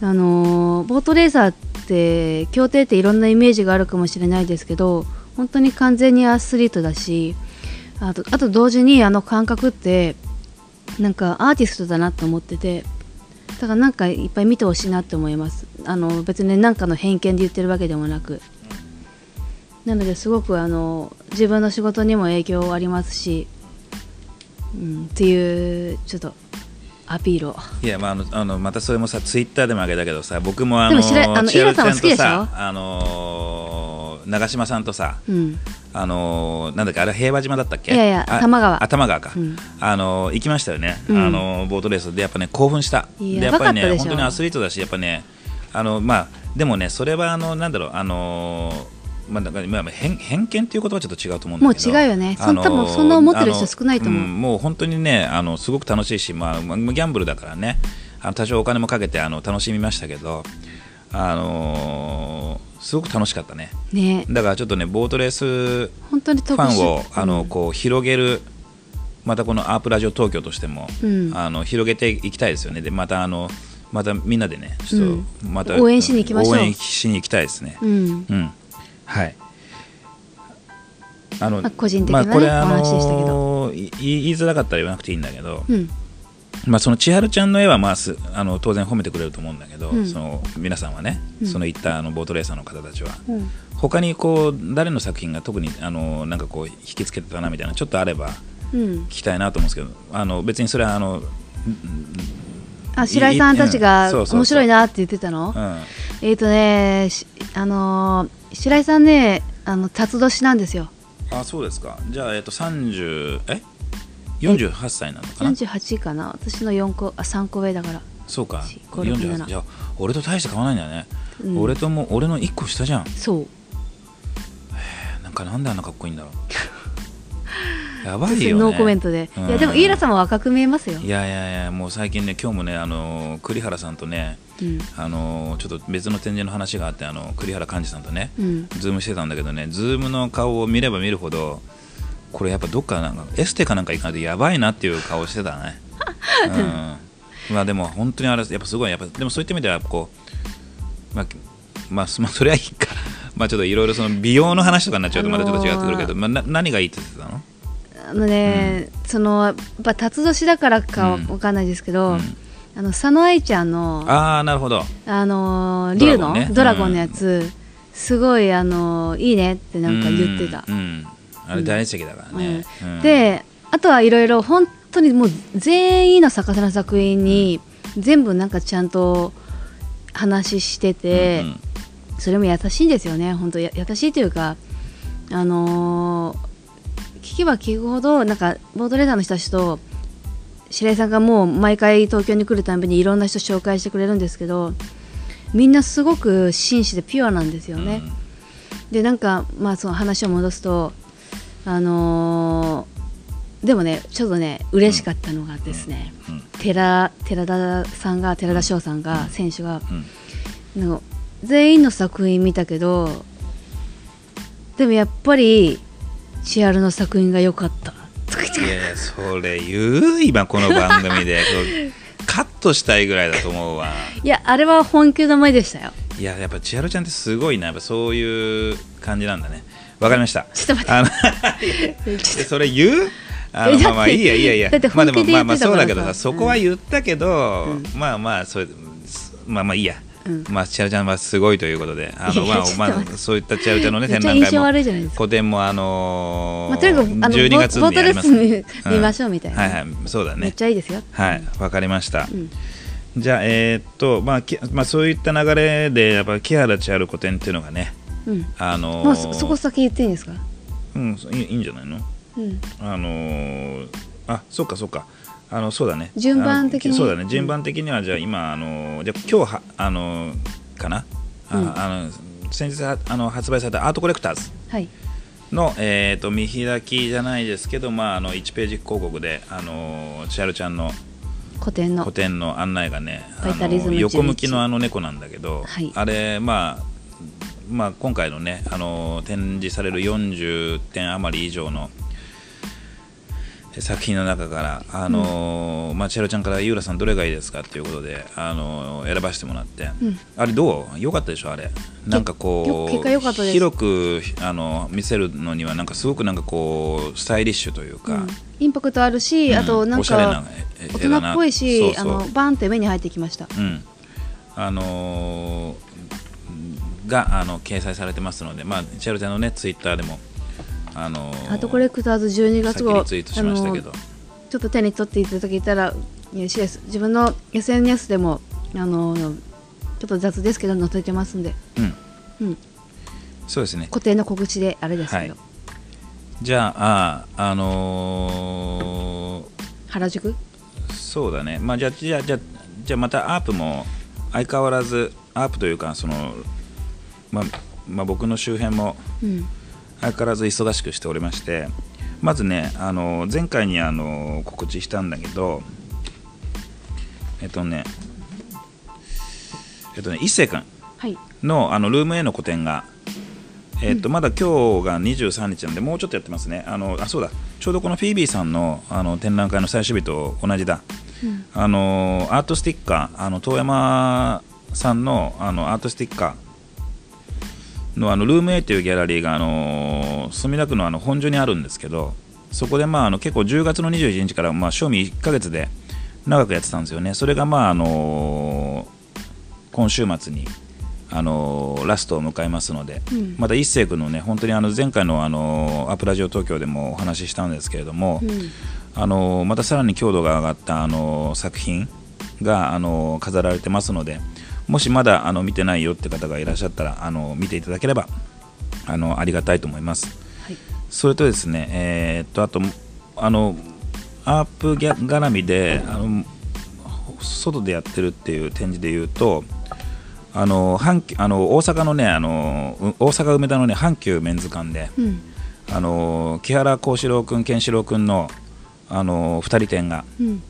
あのーボートレーサーって競艇っていろんなイメージがあるかもしれないですけど本当に完全にアスリートだしあとあと同時にあの感覚ってなんかアーティストだなと思っててだからなんかいっぱい見てほしいなって思います。あの別に何かの偏見で言ってるわけでもなく。なのですごくあの自分の仕事にも影響ありますし、うん、っていうちょっとアピールを。いやまああのあのまたそれもさツイッターでもあげたけどさ僕もあのでもあのイラさんは好きでしょ？あのー長嶋さんとさうん。あのーなんだっけあれ平和島だったっけ？いやいやあ多摩川。あ多摩川か、うん。あのー行きましたよね、うん。あのーボートレース。でやっぱね興奮した。でややっぱりね本当にアスリートだしやっぱねあのまあでもねそれはあのなんだろうあのーまあ、だからまあ偏偏見っていう言葉はちょっと違うと思うんだけど。もう違うよね。そのー多分そんな思ってる人少ないと思う。あのんもう本当にねあのすごく楽しいし、まあ、まあギャンブルだからね。あの多少お金もかけてあの楽しみましたけどあのーすごく楽しかったね。ね。だからちょっとねボートレース本当にファンをあのうんこう広げるまたこのアープラジオ東京としても、うん。あの広げていきたいですよね。でまたあのまたみんなでねちょっとまた、応援しに行きましょう。応援しに行きたいですね。うん。うんはい。あのまあ個人的なねこれあお話でしたけのい言いづらかったら言わなくていいんだけど、うん。まあ、その千春ちゃんの絵は、まあ、すあの当然褒めてくれると思うんだけど、うん。その皆さんはね、うん。その言ったあのボートレーサーの方たちはうん。他にこう誰の作品が特にあのなんかこう引きつけてたなみたいなちょっとあればうん。聞きたいなと思うんですけどあの別にそれはあの、あ白井さんたちが面白いなって言ってたの？うん、えっ、とねしあのー白井さんねあの辰年なんですよ。あそうですか。じゃあ、えっと、30え？48歳なのかな？48かな。私の4個あ3個上だから。そうか。5 6 7 48じゃあ俺と大して変わらないんだよね、うん。俺とも俺の1個下じゃん。そう。なんかなんであんなかっこいいんだろう。やばいよね。ノーコメントで、うん。いやでもイーラさんも若く見えますよ。いやいやいやもう最近ね今日もねあの栗原さんとねうん。あのちょっと別の展示の話があってあの栗原寛治さんとね、うん。ズームしてたんだけどねズームの顔を見れば見るほどこれやっぱどっかなんかエステかなんか行かないとやばいなっていう顔してたね、うん、まあでも本当にあれやっぱすごい。やっぱでもそういった意味ではこうまあまあ、そ まあ、それはいいかまあちょっといろいろその美容の話とかになっちゃうとまたちょっと違ってくるけど、まあ、な何がいいって言ってたの？あのね、そのやっぱ辰年だからかうん。わかんないですけど、うんあの佐野愛ちゃんのあああなるほど。のー竜のドラゴンのやつ、すごいあのーいいねってなんか言ってた。あれ大好きだからね、うん。であとはいろいろ本当にもう全員の作家さんの作品に全部なんかちゃんと話してて、うんうん。それも優しいんですよね。本当や優しいというかあのー聞けば聞くほどなんかボードレーダーの人たちと白井さんがもう毎回東京に来るたびにいろんな人紹介してくれるんですけどみんなすごく真摯でピュアなんですよね。でなんかまあその話を戻すとあのーでもねちょっとね嬉しかったのがですね、うん。うん。寺寺田さんが寺田翔さんが、選手がうん。全員の作品見たけどでもやっぱり千春の作品が良かったいやいやそれ言う？今この番組で。カットしたいぐらいだと思うわ。いやあれは本気の前でしたよ。いややっぱ千春ちゃんってすごいな。やっぱそういう感じなんだね。わかりました。ちょっと待って。それ言う？あのまあまあいいやいいやいや。まあでもまあまあそうだけどさそこは言ったけど、うまあまあそれまあまあいいや、うんまあ千春ちゃんはすごいということで あのまあまあそういった千春ちゃんのね展覧会も個展もあのーまあ、とにかくあの12月ボボートレース見見ましょうみたいな、はいはいそうだめっねちゃいいですよ。はいわかりました、うん。じゃあえーっとまあきまあそういった流れでやっぱ木原千春古典っていうのがねうん。あのーもうそそこ先言っていいんですか？うんそいいいいんじゃないの？うん。あのーあそうかそうかあのそうだね。順番的に？そうだね。順番的にはじゃあ今あのーじゃあ今日はあのーかな、あうん。あの先日はあの発売されたアートコレクターズはい。の、えー、と見開きじゃないですけど、まあ、あの1ページ広告で、あのー千春ちゃんの古典の。個展の案内がねあバイタリズム11の横向きのあの猫なんだけど、はい。あれ、まあまあ、今回のね、あのー展示される40点余り以上のえ作品の中から、あのーまあ、千春ちゃんから井浦さんどれがいいですかっていうことで、あのー選ばせてもらって、うん。あれどう？よかったでしょあれ。なんかこう広くあの見せるのにはなんかすごくなんかこうスタイリッシュというか、うん。インパクトあるし、うん。あとなんおしゃれなか大人っぽいしあのバンって目に入ってきました。うん、あのーがあの掲載されてますので、まあ、チャルちゃんのねツイッターでも、あのーアートコレクターズ12月号。ツイートしましたけど。あのちょっと手に取っていただけたら嬉しいです自分の SNS でもあのちょっと雑ですけど載せてますんで、うん。うん、そうですね。固定の告知であれですけど、はい。じゃああ、あの原宿？ーそうだね、まあ、じゃあじゃあじゃあじゃあまたアープも相変わらずアープというかその、まあまあ、僕の周辺もうん相変わらず忙しくしておりましてまずねあの前回にあの告知したんだけどえっとねえっとね一星君はい。のあのルーム A の個展が、えーとまだ今日が23日なんでもうちょっとやってますね。あのあそうだ。ちょうどこのフィービーさんのあの展覧会の最終日と同じだ、うん。あのアートスティッカーあの遠山さんのあのアートスティッカーのあのルーム A というギャラリーがあの墨田区のあの本所にあるんですけどそこでまああの結構10月の21日からまあ賞味1ヶ月で長くやってたんですよね。それがまああの今週末にあのラストを迎えますので、うん。また一星君のね本当にあの前回のあのアップラジオ東京でもお話ししたんですけれども、うん。あのまたさらに強度が上がったあの作品があの飾られてますのでもしまだあの見てないよって方がいらっしゃったらあの見ていただければあのありがたいと思います。はい。それとですね、えーっとあとあのアープギャ絡みであの外でやってるっていう展示で言うとあの阪急あの大阪のねあのう大阪梅田のね阪急メンズ館でうん。あの木原幸四郎君健志郎君のあの2人展がうん。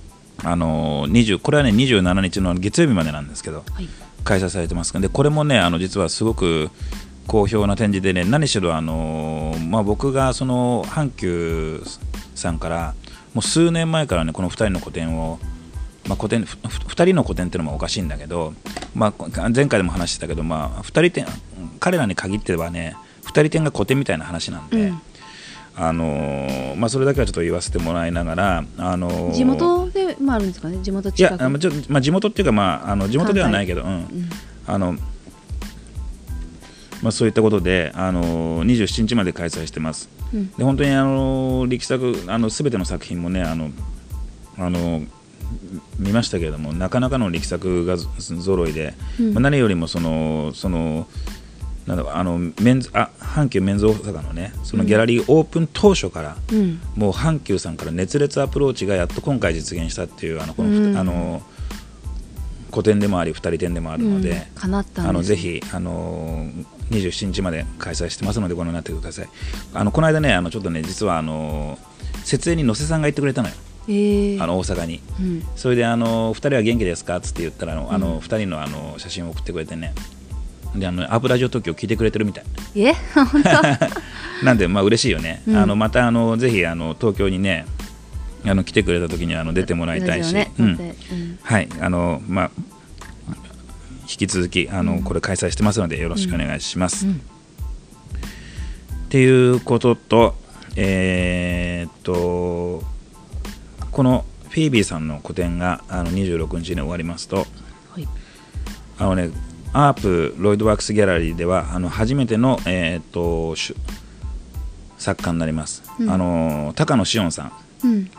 あの20これはね27日の月曜日までなんですけどはい開催されてますでこれもねあの実はすごく好評な展示でね何しろあの、まあ、僕がその阪急さんからもう数年前からねこの2人の個展を、まあ、個展2人の個展っていうのもおかしいんだけど、まあ、前回でも話してたけど、まあ、2人展彼らに限ってはね2人展が個展みたいな話なんで。うんあのまあ、それだけはちょっと言わせてもらいながら、あの地元でもあるんですかね？地元い近く。やあのちょ、まあ、地元っていうか、まあ、あの地元ではないけど、うん。うん。あのまあ、そういったことで、あの27日まで開催してます。うん。で本当にあの力作あの全ての作品もねあのあの見ましたけれどもなかなかの力作がぞ揃いで、うん。まあ、何よりもそのそのなんだろうあのメンズあ阪急メンズ大阪のねそのギャラリーオープン当初から、うん。もう阪急さんから熱烈アプローチがやっと今回実現したっていうあのこのふ、うん。あの個展でもあり2人展でもあるので、うん。叶ったんですあのぜひあの27日まで開催してますのでご覧になってください。あのこの間ねあのちょっとね実はあの設営に野瀬さんが行ってくれたのよ。えー。あの大阪に。うん。それであの2人は元気ですかっつって言ったらあの、あうの2人のあの写真を送ってくれてねであのアブラジオ東京聞いてくれてるみたい。え？本当？なんでまあ嬉しいよね、うん。あのまたあのぜひあの東京にねあの来てくれた時にはあの出てもらいたいし、ねうん。はい。あのまあ引き続きあの、これ開催してますのでよろしくお願いします。うん。っていうこととえーっとこのフィービーさんの個展があの26日に終わりますと。はい。あのねアープロイドワークスギャラリーではあの初めての、えーっと作家になります、うん。あの高野紫音さん。うん。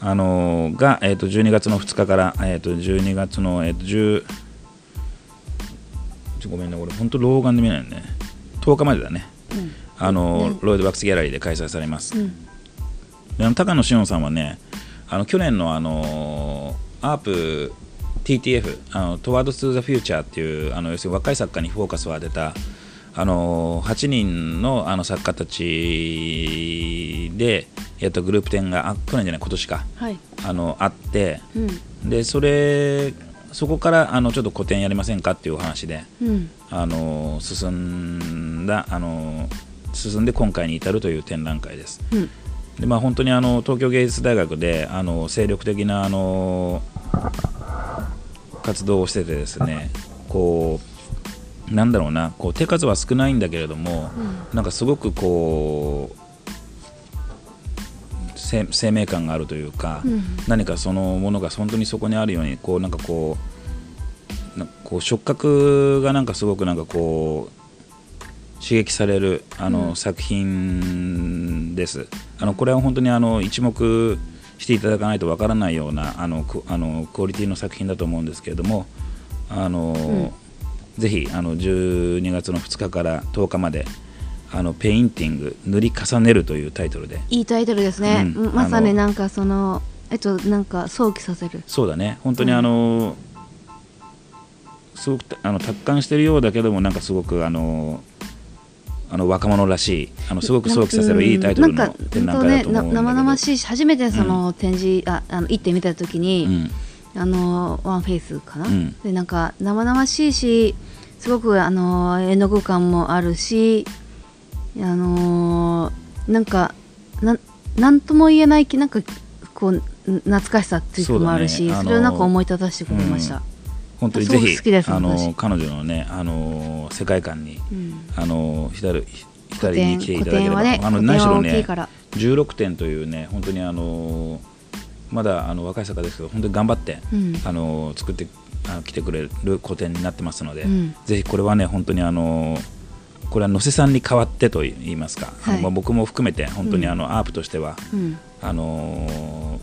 あのーが、えー、と12月の2日から、えー、と12月の、えー、と10ちょごめんね俺本当老眼で見ないよね。10日までだね。うん。あのロイドバックスギャラリーで開催されます、うん。であの高野紫音さんはねあの去年のあのーアープ TTF あの Towards to the Future っていうあの要するに若い作家にフォーカスを当てたあのー8人のあの作家たちでやったグループ展があ去年じゃない今年かはい。あのあってうん。でそれそこからあのちょっと個展やりませんかっていうお話でうん。あの進んだあの進んで今回に至るという展覧会です。うん。でまあ、本当にあの東京芸術大学であの精力的なあの活動をしててですねこうなんだろうなこう手数は少ないんだけれども、なんかすごくこう生生命感があるというか、うん。何かそのものが本当にそこにあるようにこうなんかこうなこう触覚がなんかすごくなんかこう刺激されるあの、うん。作品です。あのこれは本当にあの一目していただかないとわからないようなあのクあのクオリティの作品だと思うんですけれどもあの、ぜひあの12月の2日から10日まであのペインティング塗り重ねるというタイトルで。いいタイトルですね、うん。うんまさになんかそのえっとなんか想起させる。そうだね。本当にあの、すごくあの達観してるようだけどもなんかすごくあのあの若者らしいあのすごく想起させるいいタイトルのなんか展覧会だと思うんだけど、ねな生々しいし初めてその展示、ああの行ってみた時に、うん。あのワンフェイスかな、うん。でなんか生々しいしすごくあの絵の具感もあるしあのなんかななんとも言えないきなんかこう懐かしさっていうのもあるしそ,、ね。れをなんか思い立たせてくれました、本当にぜひすごく好きです。あの私彼女のねあの世界観にうん。あの浸る浸古典りに来ていただければ、ねあの何しろねから、16点というね本当にあのまだあの若い作家ですけど本当に頑張って、うん。あの作ってあ来てくれる古典になってますので、うん。ぜひこれはね本当にあのこれは野瀬さんに代わってと言いますか、はい。まあ僕も含めて本当にうん。あの、アープとしてはうん。あの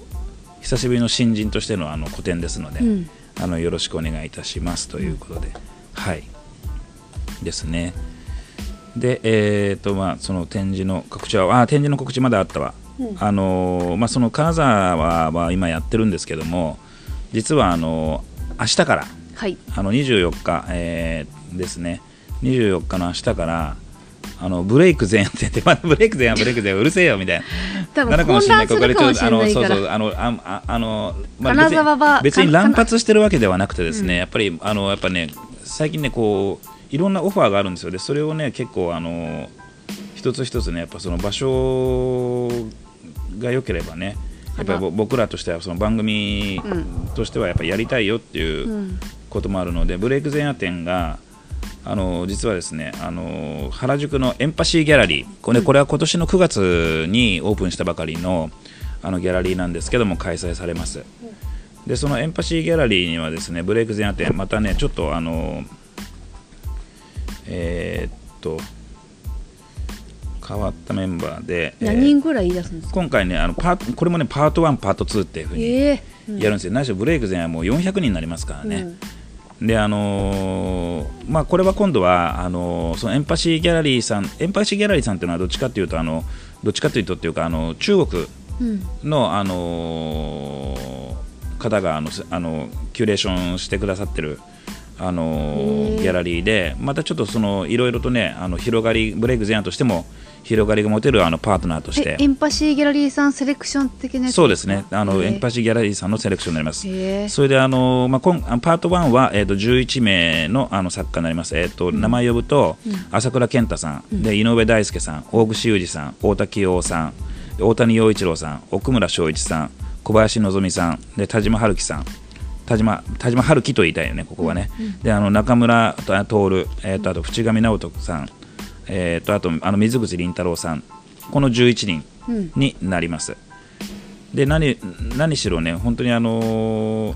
久しぶりの新人としてのあの古典ですので、うんあのよろしくお願いいたしますということで、はい。ですね。でえっ、とまあその展示の告知はあ展示の告知まだあったわ、うん。あのまあその金沢は今やってるんですけども実はあの明日からはい。あの24日、えーですね。24日の明日からあのブレイク前夜って言って、まだブレイク前夜ブレイク前夜うるせえよみたいな。多分なるかもしれない混乱するかもしれないから。あのそうそうあのあああの、金沢は別に別にか乱発してるわけではなくてですね、うん。やっぱりあのやっぱね最近ねこういろんなオファーがあるんですよ。でそれをね結構あの一つ一つねやっぱその場所が良ければねやっぱ僕らとしてはその番組うん。としてはやっぱりやりたいよっていううん。こともあるので、ブレイク前夜展があの実はですねあの原宿のエンパシーギャラリーこれ,、これは今年の9月にオープンしたばかりのあのギャラリーなんですけども開催されます、でそのエンパシーギャラリーにはですねブレイク前夜展またねちょっとあのえーっと変わったメンバーで、えー何人ぐらい出すんですか、今回ねあのパこれもねパート1パート2っていうふうにええうん。やるんですよ、何しろブレイク前はもう400人になりますからね、であのーまあこれは今度はあのーそのエンパシーギャラリーさんエンパシーギャラリーさんっていうのはどっちかというとあのどっちかというとっていうかあの中国うん。のあのー方があのすあのキュレーションしてくださってるあのギャラリーでまたちょっとそのいろいろとねあの広がりブレイク前夜としても広がりが持てるあのパートナーとして。えエンパシーギャラリーさんセレクション的なそうですね。あのエンパシーギャラリーさんのセレクションになります。それであの、まあ、今あパート1は、えー、と11名のあの作家になります、えーと名前呼ぶと、うん。朝倉健太さん、で井上大輔さん大串裕二さん大滝洋さん大谷陽一郎さん奥村昭一さん小林希さんで田島春樹さん。田島田島春樹と言いたいよね、ここはね。であの中村徹、えー、とあと淵上直人さん、えー、とあとあの水口凛太郎さん、この11人うんになります。で何何しろね、本当にあのー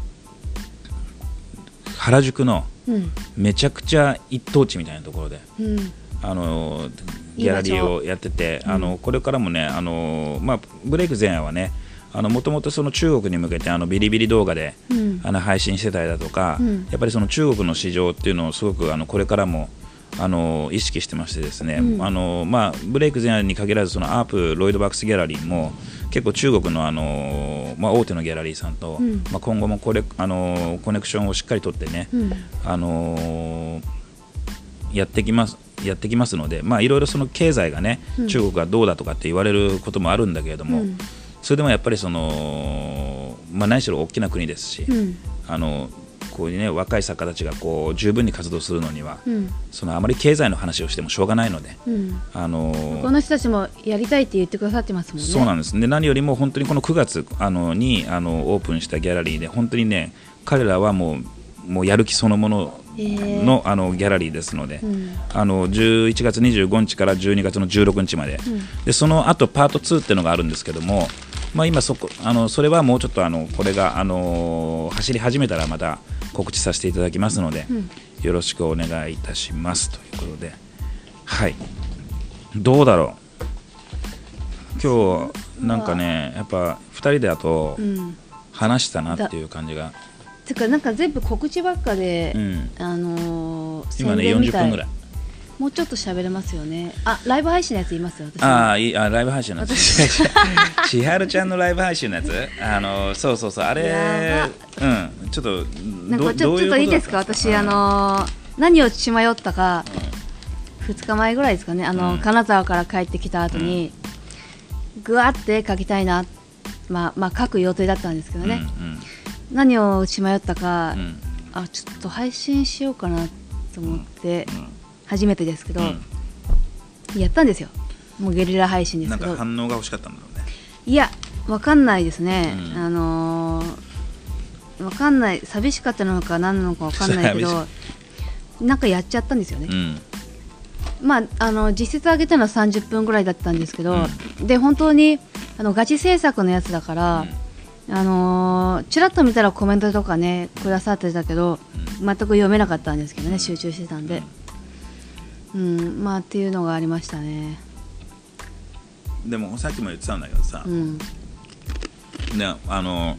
原宿のうん。めちゃくちゃ一等地みたいなところで、うん。あのーギャラリーをやってて、あのこれからもね、あのーまあ、ブレイク前夜はね、もともと中国に向けてあのビリビリ動画で、うん。あの配信してたりだとか、うん。やっぱりその中国の市場っていうのをすごくあのこれからもあの意識してましてですね、うん。あのまあ、ブレイク前夜に限らずそのアープロイドバックスギャラリーも結構中国のあの、まあ、大手のギャラリーさんと、うん。まあ、今後もこれあのコネクションをしっかり取ってね、うん。あのやってきますやってきますので、まあ、いろいろその経済がね、うん。中国がどうだとかって言われることもあるんだけれども、うん。それでもやっぱりその、まあ、何しろ大きな国ですし、うん。あのこういうね若い作家たちがこう十分に活動するのには、うん。そのあまり経済の話をしてもしょうがないので、うん。あのこの人たちもやりたいって言ってくださってますもんね。そうなんですで何よりも本当にこの9月あのにあのオープンしたギャラリーで本当にね彼らはもうもうやる気そのものの,、あのギャラリーですので、うん。あの11月25日から12月の16日まで,、うん。でその後パート2っていうのがあるんですけども、まあ、今そこあのそれはもうちょっとあのこれがあの走り始めたらまた告知させていただきますので、うん。よろしくお願いいたします。ということではい。どうだろう。今日なんかねやっぱ2人であとうん。話したなっていう感じが、てかなんか全部告知ばっかで、うん、あのー今ね40宣伝みたい分ぐらいもうちょっと喋れますよね。あライブ配信のやつ言いますよ私ああいいあライブ配信のやつ。私千春ちゃんのライブ配信のやつ？あのそうそうそう。あれやうん。ちょっとなんかちょちょっといいですか？私あのー何を血迷ったか2日前ぐらいですかね。あの、うん。金沢から帰ってきた後に、ぐわって書きたいなまあまあ書く予定だったんですけどうんね、何を血迷ったか、あちょっと配信しようかなと思って、うん初めてですけど、うん。やったんですよ。もうゲリラ配信でなんかすけど反応が欲しかったんだろうね。いやわかんないですね、うん。あのーわかんない寂しかったのか何なのかわかんないけど なんかやっちゃったんですよね、うん。まあ、あの実質上げたのは30分ぐらいだったんですけど、で本当にあのガチ制作のやつだから、あのーちらっと見たらコメントとかねくださってたけど、全く読めなかったんですけどね集中してたんで、うんまあっていうのがありましたね。でもさっきも言ってたんだけどさ、うん。ねあの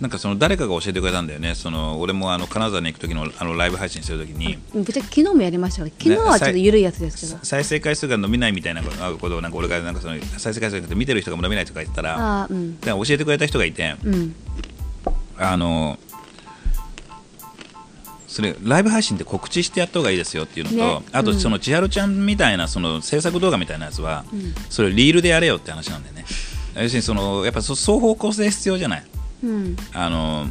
なんかその誰かが教えてくれたんだよね。その俺もあの金沢に行く時のあのライブ配信してる時に。ぶっちゃけ昨日もやりました昨日はちょっと緩いやつですけど、再生回数が伸びないみたいなことをなんか俺がなんかその再生回数が見てる人が伸びないとか言ったらうんで教えてくれた人がいてうんあのそれライブ配信って告知してやった方がいいですよっていうのと、ね。うん。あとその千春ちゃんみたいなその制作動画みたいなやつは、うん。それリールでやれよって話なんだよね。要するにそのやっぱそ双方向性必要じゃない？うん。あの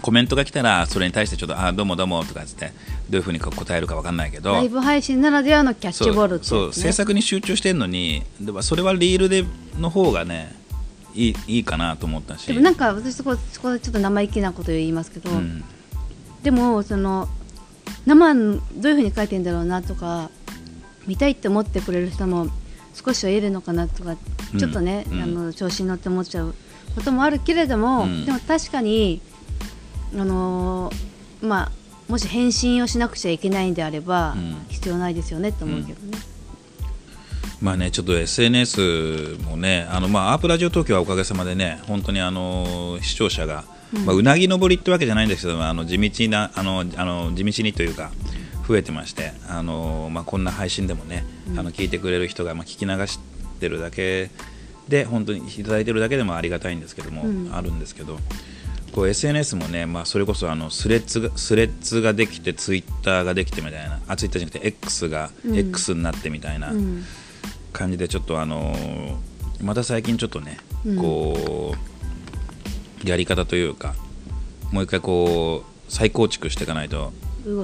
コメントが来たらそれに対してちょっとあどうもどうもとかっつってどういうふうに答えるか分かんないけどライブ配信ならではのキャッチボールってそうそう制作に集中してるのにでもそれはリールでの方がねいいいいかなと思ったし。でもなんか私そこそこでちょっと生意気なこと言いますけど、うんでもその生どういうふうに書いてんだろうなとか見たいって思ってくれる人も少しはいるのかなとか、うんちょっとね、うんあの調子に乗って思っちゃうこともあるけれども、うん。でも確かにあのーまあもし返信をしなくちゃいけないんであれば、うん。必要ないですよねって思うけどね。まあねちょっと SNS もねあのまあアープラジオ東京はおかげさまでね本当にあの視聴者が、まあ、うなぎ登りってわけじゃないんですけどあの地道なあのあの地道にというか増えてましてあの、まあ、こんな配信でもね、あの聞いてくれる人が、まあ、聞き流してるだけで本当にいただいてるだけでもありがたいんですけども、うん。あるんですけどこう SNS もね、まあ、それこそあのスレッズがスレッズができてツイッターができてみたいなあツイッターじゃなくて X が、うん。X になってみたいな。うん。感じでちょっとあのーまた最近ちょっとね、うん。こうやり方というかもう一回こう再構築していかないと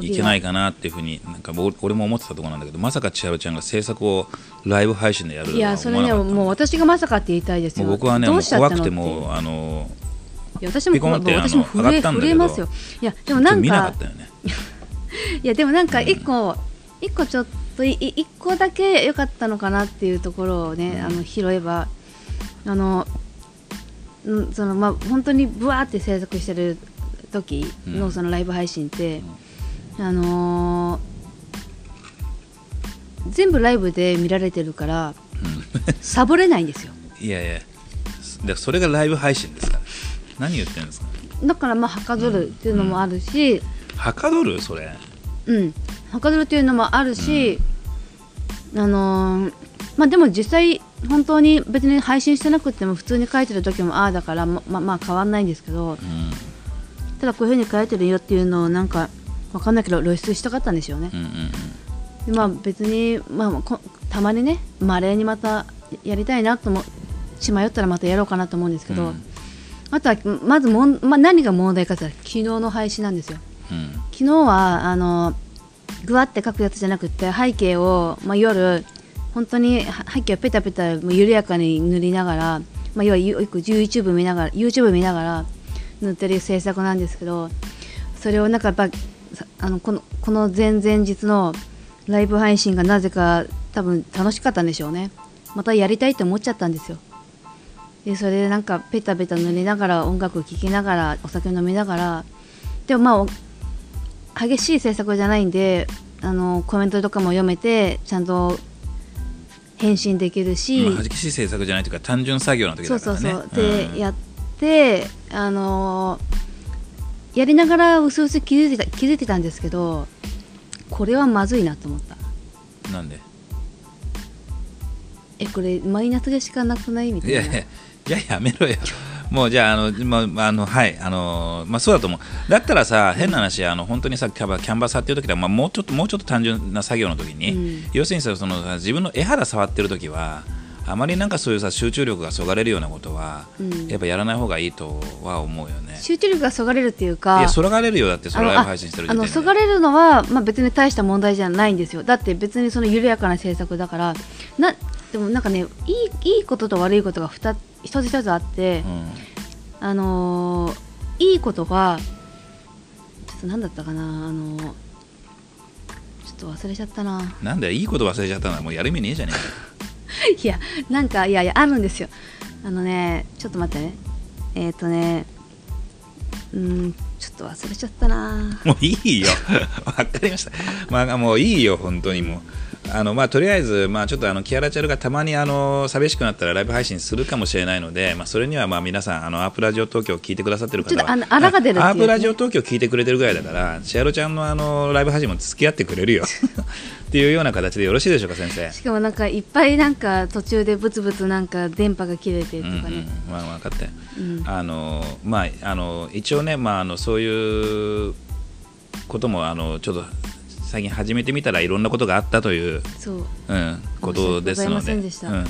いけないかなっていうふうになんかお俺も思ってたところなんだけどまさか千春ちゃんが制作をライブ配信でやるといはやそれねもう私がまさかって言いたいですよ。もう僕はね怖くてのっていうもうあのいや私もピコンって私も震え震えますよ。いやでもーなん見なかかったよね。いやでもなんか一個、一個ちょっとい一個だけ良かったのかなっていうところをね、あの拾えばあのうんそのまあ本当にブワーって制作してる時のうん。そのライブ配信って、あのー全部ライブで見られてるからサボれないんですよ。いやいや。でそれがライブ配信ですから。何言ってるんですか？だからまあはかどるっていうのもあるし、はかどる？それ。うん、はかどるっていうのもあるし、あのーまあでも実際本当に別に配信してなくても普通に書いてる時もああだからまままあ変わんないんですけどうん。ただこういうふうに書いてるよっていうのをなんかわかんないけど露出したかったんでしょうね。う、んうんでまあ別にまあこたまにねまれにまたやりたいなとも血迷ったらまたやろうかなと思うんですけど、うん。あとはまずもん、まあ、何が問題かって昨日の配信なんですよ。うん。昨日はあのぐわって書くやつじゃなくて背景を、まあ、夜本当に背景をペタペタもう緩やかに塗りながら、まあ、要はよく YouTube 見ながら YouTube 見ながら塗ってる制作なんですけどそれをなんかやっぱあのこのこの前々日のライブ配信がなぜか多分楽しかったんでしょうね。またやりたいと思っちゃったんですよ。でそれでなんかペタペタ塗りながら音楽聴きながらお酒飲みながらでもまあ激しい制作じゃないんであのコメントとかも読めてちゃんと返信できるし、まあ、激しい制作じゃないというか単純作業の時そうだからね。そうそうで、う。ん。やってあのやりながらうすうす気づいてた気づいてたんですけどこれはまずいなと思った。なんで？えこれマイナスでしかなくない？みたいな。いやいややめろよもうじゃああの、まあ、あのはいあのまあそうだと思う。だったらさ変な話あの本当にさキャバキャンバスっていう時は、まあ、もうちょっともうちょっと単純な作業の時に、うん。要するにさその自分の絵肌触ってる時はあまりなんかそういうさ集中力がそがれるようなことは、うん。やっぱやらない方がいいとは思うよね。集中力がそがれるっていうかいやそがれるよ。だってそれライブあ配信してるあ時点で。のそがれるのは、まあ、別に大した問題じゃないんですよ。だって別にその緩やかな政策だからなでもなんかねいいいいことと悪いことが二つ一つ一つあって、うん。あのーいいことはちょっと何だったかなあのーちょっと忘れちゃったな。なんだよいいこと忘れちゃったのはもうやる意味ねえじゃね いやなんかいやいやあるんですよ。あのねちょっと待ってね。えっ、とねうんちょっと忘れちゃったな。もういいよ。わかりました。まあもういいよ本当にもうあのまあとりあえずまあちょっとあのキアラチャルがたまにあの寂しくなったらライブ配信するかもしれないのでまあそれにはまあ皆さんあのアープラジオ東京を聞いてくださってる方はアープラジオ東京聞いてくれてるぐらいだからチアロちゃんのあのライブ配信も付き合ってくれるよ。っていうような形でよろしいでしょうか先生。しかもなんかいっぱいなんか途中でブツブツなんか電波が切れてとかね、うんうん、まあ分かって、うん。あのまああの一応ね、まあ、あのそういうこともあのちょっと最近始めてみたらいろんなことがあったという、そう。うん、ことですので。うん。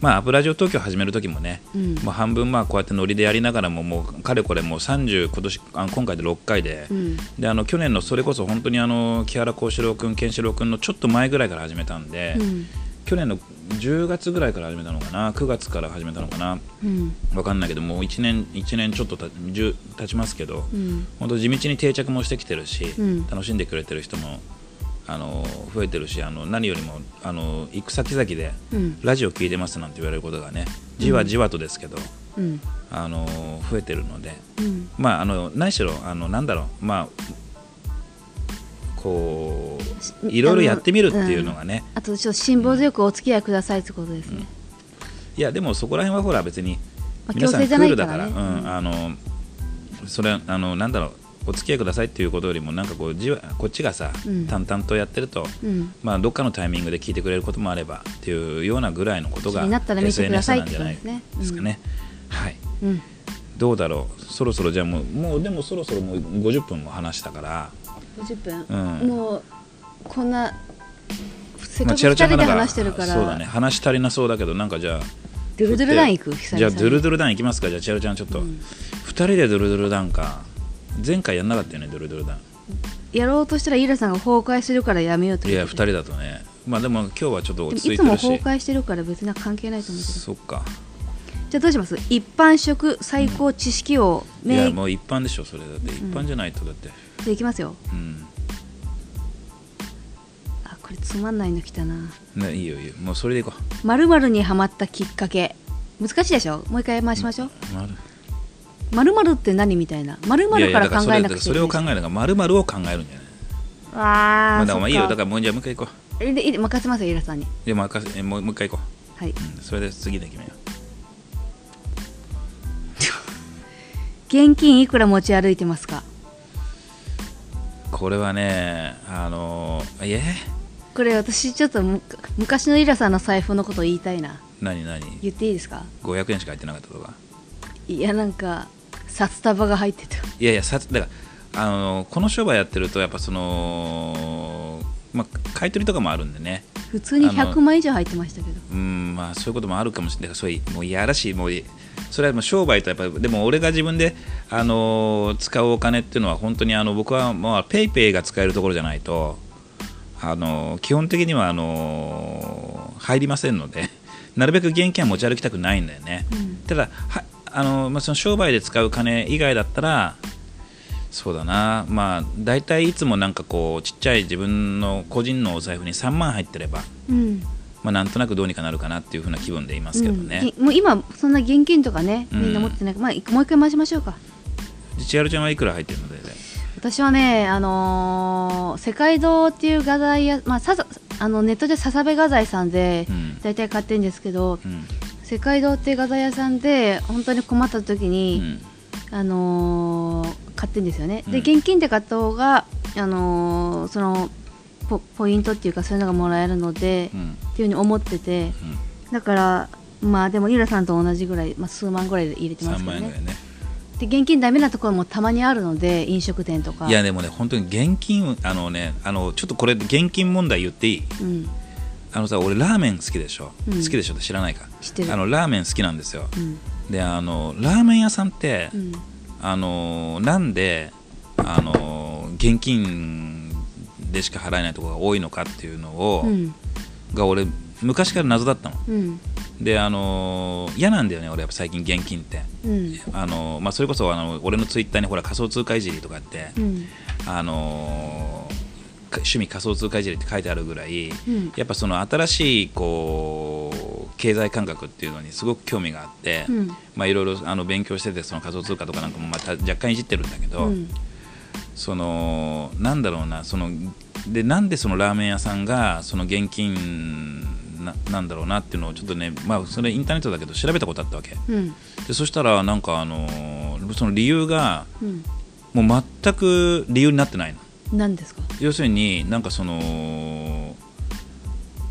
まあ、アプラジオ東京始める時もね、うん。もう半分まあこうやってノリでやりながらももうかれこれもう30今年あ今回で6回で,、うん。であの去年のそれこそ本当にあの木原幸四郎君、ケンシロウ君のちょっと前ぐらいから始めたんで、うん。去年の10月ぐらいから始めたのかな？9月から始めたのかな？うん。わかんないけどもう1年一年ちょっとた10経ちますけど、うん。本当地道に定着もしてきてるし、うん。楽しんでくれてる人もあの増えてるしあの何よりもあの行く先々でうん。ラジオ聞いてますなんて言われることがねじわじわとですけど、うん。あの増えてるのでうん。まああの何しろあのなんだろうまあこういろいろやってみるっていうのがね、あとちょっと辛抱強くお付き合いくださいってことですね、いやでもそこら辺はほら別にまあ皆さんク強制じゃないールだから、ねうん、あのそれあのなんだろうお付き合いくださいっていうことよりもなんかこうじわこっちがさ、うん。淡々とやってると、うん。まあ、どっかのタイミングで聞いてくれることもあればっていうようなぐらいのことが SNS なんじゃないですかね。どうだろう。そろそろじゃあもうもうでもそろそろもう50分も話したから、50分、うん。もうこんなせっまあ、かく2チャロちゃんが人で話してるから。そうだね。話足りなそうだけどなんかじゃあドゥルドゥルダン行く？じゃあドゥルドゥルダン行きますか。じゃあチャロちゃんちょっと、うん。2人でドゥルドゥルダンか。前回やんなかったよねドゥルドゥルダン。やろうとしたらイラさんが崩壊するからやめようといや2言って人だとね。まあでも今日はちょっと落ち着いつもいてるし崩壊してるから別に関係ないと思うけどそっかじゃあどうします？一般職最高知識王いや名もう一般でしょそれ。だって一般じゃないとだって。でいきますよ。うん、あこれつまんないの来たな。ね、いいよいいよ。もうそれでいこう。まるにはまったきっかけ。難しいでしょ？もう一回回しましょう。まる。まるって何みたいな。まるまるから考えなくちゃいいそれを考えるのがまるまるを考えるんじゃない？あまあ、あだからまあいいよだからもうじゃあもう一回行こう。えでいい任せますよイラさんに。でもう一回えもうもう一回行こはい、う、うん、それで次で決めよ現金いくら持ち歩いてますか？うこれはねあのー、え？これ私ちょっとむ昔のイラさんの財布のこと言いたいな。何何？言っていいですか？500円しか入ってなかったとかいやなんか札束が入ってた。いやいやさだからあのこの商売やってるとやっぱその、まあ、買い取りとかもあるんでね。普通にあの100万以上入ってましたけど。うんまあそういうこともあるかもしれない。そういうもういやらしいもういそれはもう商売とやっぱりでも俺が自分で、あの使うお金っていうのは本当にあの僕はまあペイペイが使えるところじゃないとあの基本的にはあの入りませんので。なるべく現金は持ち歩きたくないんだよね、うん。ただはあの、まあ、その商売で使う金以外だったらそうだな。まあ大体いつもなんかこうちっちゃい自分の個人のお財布に3万入ってれば、うん。まあ、なんとなくどうにかなるかなっていう風な気分でいますけどね、うん。ぎもう今そんな現金とかねうん。みんな持ってない、まあいもう一回回しましょうか。千春ちゃんはいくら入ってるので私はねあのー世界堂っていう画材屋、まあ、ささあのネットで笹部画材さんでうん。大体買ってるんですけど、うん。世界堂っていう画材屋さんで本当に困った時うに、ん。あのー買ってるんですよね、でうん。現金で買った方が、あのーそのポポイントっていうかそういうのがもらえるので、うん。っていうふうに思っててだからまあでもイラさんと同じぐらい、まあ、数万ぐらいで入れてま3すけどね。ね。で現金ダメなところもたまにあるので飲食店とか。いやでもね本当に現金あのねあのちょっとこれ現金問題言っていい？うん。あのさ俺ラーメン好きでしょ、うん。好きでしょ？って知らないか？知ってる。あのラーメン好きなんですよ。うん。であのラーメン屋さんって、うんあのなんであの現金でしか払えないところが多いのかっていうのを、うん。が俺昔から謎だったの。うん。であの嫌なんだよね俺やっぱ最近現金って。うん。あの、まあ、それこそあの俺のツイッターにほら仮想通貨いじりとかって、うん。あのか趣味仮想通貨いじりって書いてあるぐらい、うん。やっぱその新しいこう経済感覚っていうのにすごく興味があって、うん。まあ、いろいろあの勉強しててその仮想通貨とかなんかもまた若干いじってるんだけど、うん。そのなんだろうなそのでなんでそのラーメン屋さんがその現金ななんだろうなっていうのをちょっとね、まあ、それインターネットだけど調べたことあったわけ。うん。でそしたらなんかあのその理由がうん。もう全く理由になってないの。何ですか？要するになんかその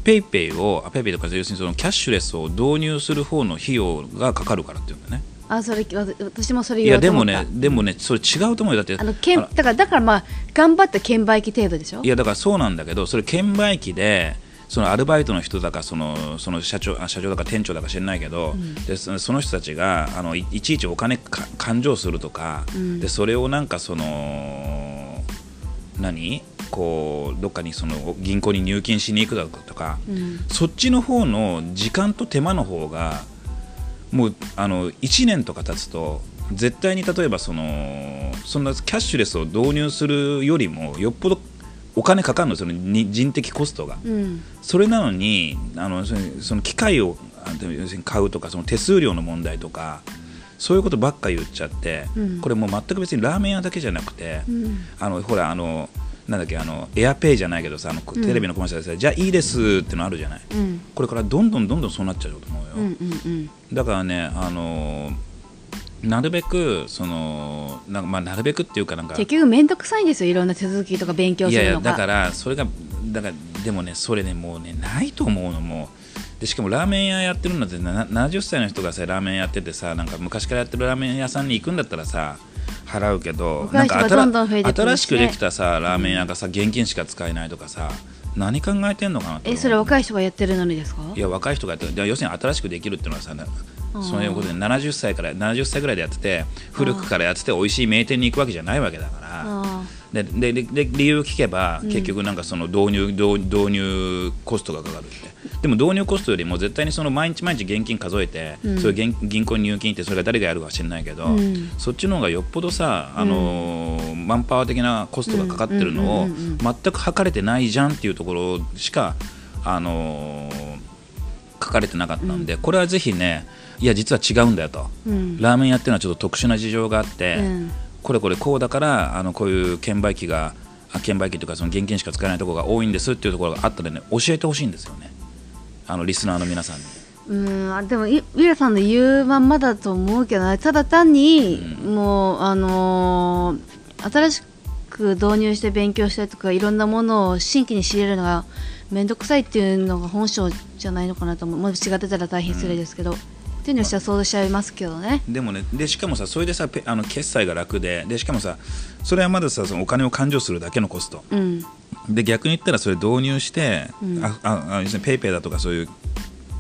ペイペイをあペイペイとか要するにそのキャッシュレスを導入する方の費用がかかるからっていうんだね。あそれわ私もそれいやでもねでもねそれ違うと思うよだってあのけんあだからだからまあ頑張った券売機程度でしょ？いやだからそうなんだけどそれ券売機でそのアルバイトの人だかそのその社長あ社長だか店長だか知らないけど、でそその人たちがあのいいちいちお金か勘定するとか、うん。でそれをなんかその何？こうどっかにその銀行に入金しに行くだとか、うん。そっちの方の時間と手間の方がもうあの1年とか経つと絶対に例えばそのそんなキャッシュレスを導入するよりもよっぽどお金かかるのそのに人的コストが。うん。それなのにあのその機械をあ要するに買うとかその手数料の問題とかそういうことばっか言っちゃって、うん。これもう全く別にラーメン屋だけじゃなくて、うん。あのほらあのなんだっけあのエアペイじゃないけどさあのテレビのコマーシャルでさ、じゃあいいですってのあるじゃない？うん。これからどんどんどんどんそうなっちゃうと思うよ、うんうんだからねあのなるべくそのなんかまあなるべくっていうかなんか結局面倒くさいんですよいろんな手続きとか勉強いするのが。やいやだからそれがだからでもねそれねもうねないと思うのもでしかもラーメン屋やってるのってな70歳の人がさラーメンやっててさなんか昔からやってるラーメン屋さんに行くんだったらさ払うけど若い人がどんどん増えてくるしね。新しくできたさラーメン屋がさ現金しか使えないとかさ何考えてんのかなえそれ若い人がやってるのにですか？いや若い人がやってる。で要するに新しくできるっていうのはさそういうことで70歳から70歳ぐらいでやってて古くからやってて美味しい名店に行くわけじゃないわけだから。あでででで理由を聞けば、うん。結局なんかその導入導導入コストがかかるって。でも導入コストよりも絶対にその毎日毎日現金数えて、うん。それ銀銀行に入金ってそれが誰がやるかは知らないけど、うん。そっちの方がよっぽどさ、あのーマンパワー的なコストがかかってるのをうんうんうんうん全く測れてないじゃんっていうところしか、あのー書かれてなかったんで、これはぜひねいや実は違うんだよと、うん。ラーメン屋っていうのはちょっと特殊な事情があって。うんこれこれこうだからあのこういう券売機があ券売機というかその現金しか使えないところが多いんですっていうところがあったらね教えてほしいんですよね。あのリスナーの皆さんに。うんあでもいウィラさんの言うまんまだと思うけどね。ただ単に、もうあのー新しく導入して勉強したりとかいろんなものを新規に仕入れるのが面倒くさいっていうのが本性じゃないのかなと思う。もし違ってたら大変失礼ですけど、っていうのをしたら想像しちゃいますけどね、でもねでしかもさそれでさペあの決済が楽ででしかもさそれはまださそのお金を勘定するだけのコスト。うん。で逆に言ったらそれ導入して、うん。あああ要するにペイペイだとかそういう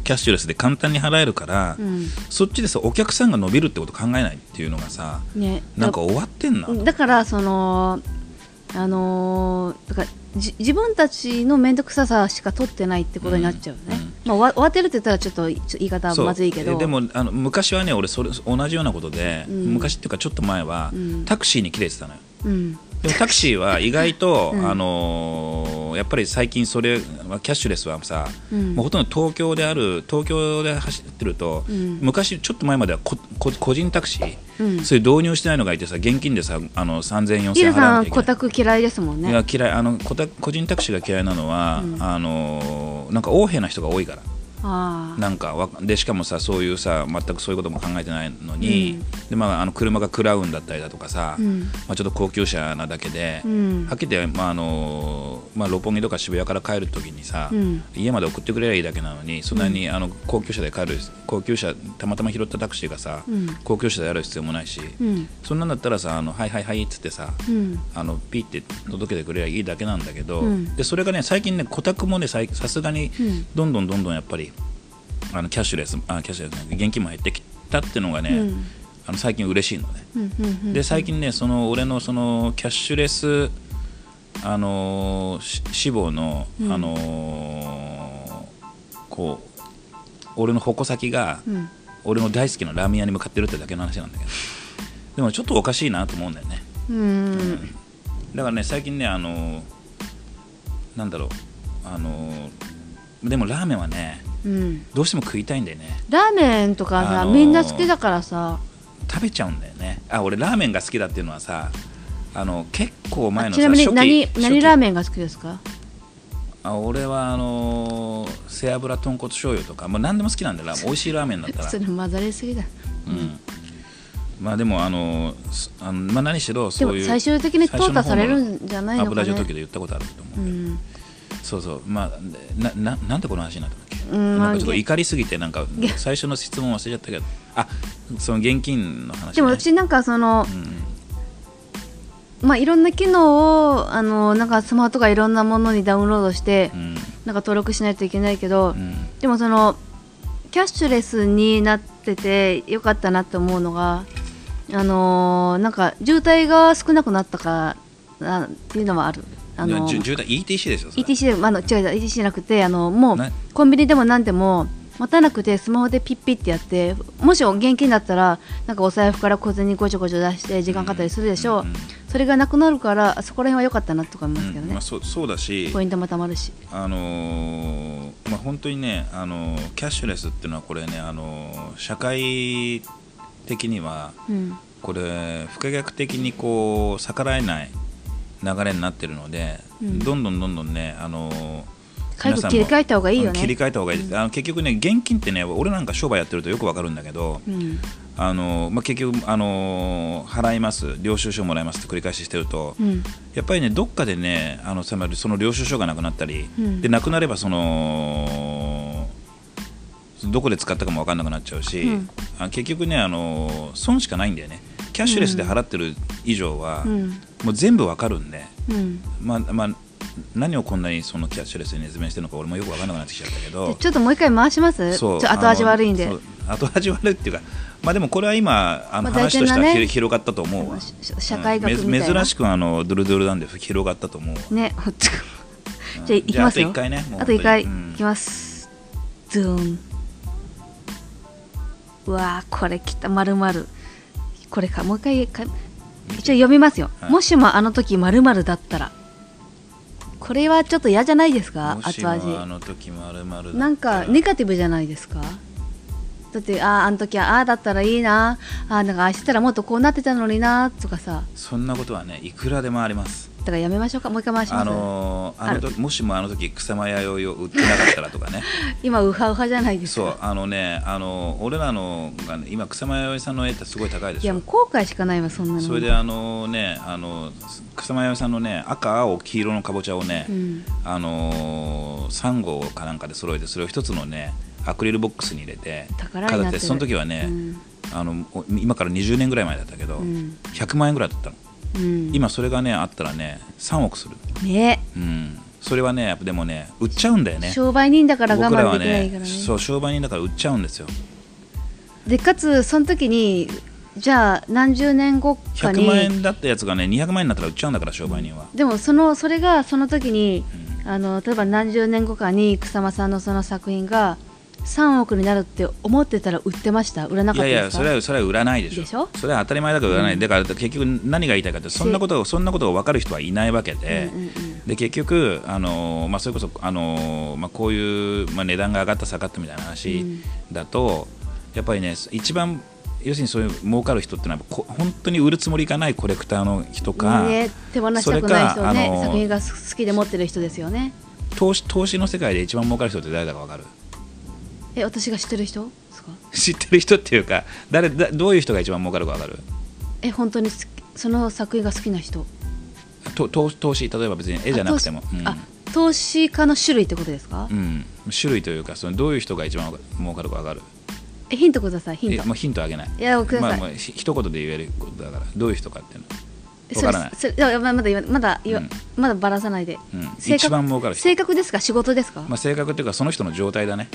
キャッシュレスで簡単に払えるから、うん。そっちでさお客さんが伸びるってこと考えないっていうのがさね。なんか終わってんなだからそのあのーだからじ自分たちの面倒くささしか取ってないってことになっちゃうね、まあ、終わってるって言ったらちょっと言い方はまずいけど。えでもあの昔はね俺それ同じようなことで、うん。昔っていうかちょっと前は、うん。タクシーに切れてたのよ。うんでもタクシーは意外と、うん。あのーやっぱり最近それはキャッシュレスはさ、うん。もうほとんど東京である東京で走ってると、うん。昔ちょっと前まではここ個人タクシー、うん。そういう導入してないのがいてさ現金でさあの3000 4000イラ円払わさコタク嫌いですもんいねや嫌いあの個タ個人タクシーが嫌いなのは、うん。あのーなんか横柄な人が多いからなんかわでしかもさそういうさ全くそういうことも考えてないのに、うん。でまあ、あの車がクラウンだったりだとかさ、うん。まあ、ちょっと高級車なだけで、うん。はっきり言って、まああのまあ、六本木とか渋谷から帰るときにさ、うん。家まで送ってくれりゃいいだけなのにそんなに、あの高級車で帰る高級車たまたま拾ったタクシーがさ、うん。高級車である必要もないし、うん。そんなんだったらさあのはいはいはいっつってさ、うん。あのピッて届けてくれりゃいいだけなんだけど、うん。でそれがね最近ね顧客もねさすがにうん。どんどんどんどんやっぱりあのキャッシュレスあキャッシュレス現金も減ってきたっていうのがね、うん。あの最近嬉しいのね。うんうんうんで最近ねその俺のそのキャッシュレスあの志望の、うん。あのーこう俺の矛先が、うん。俺の大好きなラーメン屋に向かってるってだけの話なんだけど。でもちょっとおかしいなと思うんだよね。うん。だからね最近ねあのーなんだろう。あのーでもラーメンはねうん。どうしても食いたいんだよね。ラーメンとかさ、あのーみんな好きだからさ。食べちゃうんだよね。あ俺ラーメンが好きだっていうのはさあの結構前のちなみに何何ラーメンが好きですか？あ俺はあのー背脂豚骨醤油とか、まあ、何でも好きなんだよ。美味しいラーメンだったら。それ混ざりすぎだ。うん。まあでもあのあの、まあ、何しろそういう最終的に淘汰されるんじゃないのかね。の方の油女時で言ったことあると思う、うん。そうそう。まあでなななんでこの話になったんだっけ、うんまあなんかちょっと怒りすぎてなんか最初の質問忘れちゃったけどあその現金の話、ね、でも私なんかそのうん。まあいろんな機能をあのなんかスマホとかいろんなものにダウンロードしてうん。なんか登録しないといけないけど、うん。でもそのキャッシュレスになっててよかったなって思うのがあのーなんか渋滞が少なくなったからなっていうのはある。あの渋滞 ETC でしょそれ。ETC であの違う ETC じゃなくてあのもうねコンビニでも何でも待たなくてスマホでピッピッってやってもし現金だったらなんかお財布から小銭ごちょごちょ出して時間かかったりするでしょう、うんうんそれがなくなるからそこら辺は良かったなとか思いますけどね、うんまあ、そうそうだし。ポイントもたまるし。あのーまあ、本当にね、あのーキャッシュレスっていうのはこれね、あのー社会的にはうん。これ不可逆的にこう逆らえない流れになってるので、うん。どんどんどんどんね、あのー早く皆さんも切り替えた方がいいよね。切り替えた方がいい。です、あの結局ね現金ってね俺なんか商売やってるとよくわかるんだけど、うん。あのまあ、結局、あの払います領収書もらいますって繰り返ししてると、うん。やっぱりねどっかでねあのつまりその領収書がなくなったり、うん。でなくなればそのどこで使ったかも分かんなくなっちゃうし、うん。あ結局ねあの損しかないんだよねキャッシュレスで払ってる以上は、うん。もう全部分かるんで、うん。まあまあ、何をこんなにそのキャッシュレスに熱弁してるのか俺もよく分からなくなってきちゃったけでどちょっともう一回回します？そうちょ後味悪いんで。後味悪いっていうか、まあ、でもこれは今あのまあ話としてはね。ひ広がったと思うわ、し社会学みたいな。うんめ珍しくあのドゥルドゥルなんで広がったと思うわ。ねじゃあ行きますよ。ああと一回ねもうあと一回。いきます。ズーン。うわーこれきた。まるまるこれかもう一回か一応読みますよ、はい。もしもあの時まるまるだったら。これはちょっと嫌じゃないですか？後味。なんかネガティブじゃないですか？だってあああの時はああだったらいいな。あーなんかああしてたらもっとこうなってたのになとかさ。そんなことはねいくらでもありますだからやめましょうか。もう一回回します、あのーあの時もしもあの時草間彌生を売ってなかったらとかね。今ウハウハじゃないです。かそうあのねあの俺らのが、ね、今草間彌生さんの絵ってすごい高いでいやもう後悔しかないわそんなの。それであのねあの草間彌生さんのね赤青黄色のかぼちゃをね、うん。あのー、3号かなんかで揃えてそれを一つのねアクリルボックスに入れて飾ってその時はね、うん。あのお今から20年ぐらい前だったけど、うん。100万円ぐらいだったのうん。今それがねあったらね3億する、ね。うん、それはねやっぱでもね売っちゃうんだよね。商売人だから我慢できないからね。そう商売人だから売っちゃうんですよ。でかつその時にじゃあ何十年後か100万に円だったやつがね200万円になったら売っちゃうんだから商売人は、でもそのそれがその時にあの例えば何十年後かに草間さんのその作品が3億になるって思ってたら売ってました？売らなかったですか？いやいやそれはそれは売らないでしょ。でしょ？それは当たり前だから売らない、だから結局何が言いたいかってそんなことがそんなことが分かる人はいないわけで、うんうんうん。で結局、あのーまあ、それこそ、あのーまあ、こういう、まあ、値段が上がった下がったみたいな話だと、やっぱりね一番要するにそういう儲かる人ってのはこ本当に売るつもりがないコレクターの人か、ね、手放したくない人ね、作品が好きで持ってる人ですよね。投資投資の世界で一番儲かる人って誰だか分かる？え私が知ってる人？ですか？知ってる人っていうか誰だどういう人が一番儲かるか分かる？え本当に好きその作品が好きな人？と投投資例えば別に絵じゃなくても。あ投資,、家の種類ってことですか、うん、うん、種類というかそのどういう人が一番儲かるか分かる？えヒントくださいヒント。えもうヒントあげない。いやください、まあ、一言で言えることだから。どういう人かっていうの。え分からない。それそれまだ言わまだ言わ、うん。まだばらさないで、うん。一番儲かる人。性格ですか？仕事ですか、まあ、性格っていうかその人の状態だね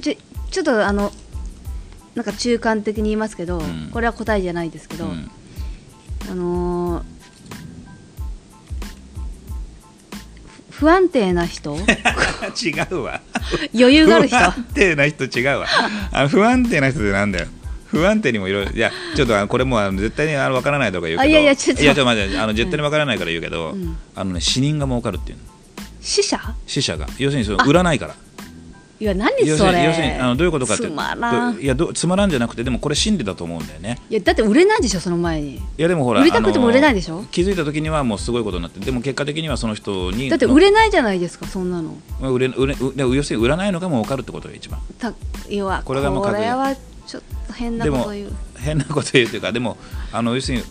ちょっとあのなんか中間的に言いますけど、ん。これは答えじゃないですけど、うん。あのーふ不安定な人？違うわ。余裕がある人？不安定な人違うわ。あの不安定な人ってなんだよ。不安定にもいろいろいやちょっとこれもう絶対にあの分からないとか言うけど。あいやいやちょっと。いやちょっと待ってあの絶対に分からないから言うけど、うん。あのね死人が儲かるっていうの。死者？死者が。要するにその売らないからいや何要するにそれ要するにあのどういうことかってつまらん。どいやどつまらんじゃなくてでもこれ真理だと思うんだよね。いやだって売れないでしょその前に。いやでもほら売りたくても売れないでしょ？気づいた時にはもうすごいことになってでも結果的にはその人にだって売れないじゃないですかそんなの。まあ売れ売れ要するに売らないのが儲かるってことが一番。たいやこれがもう確認。これはちょっと変なこと言う。変なこと言うというかでもあの要するに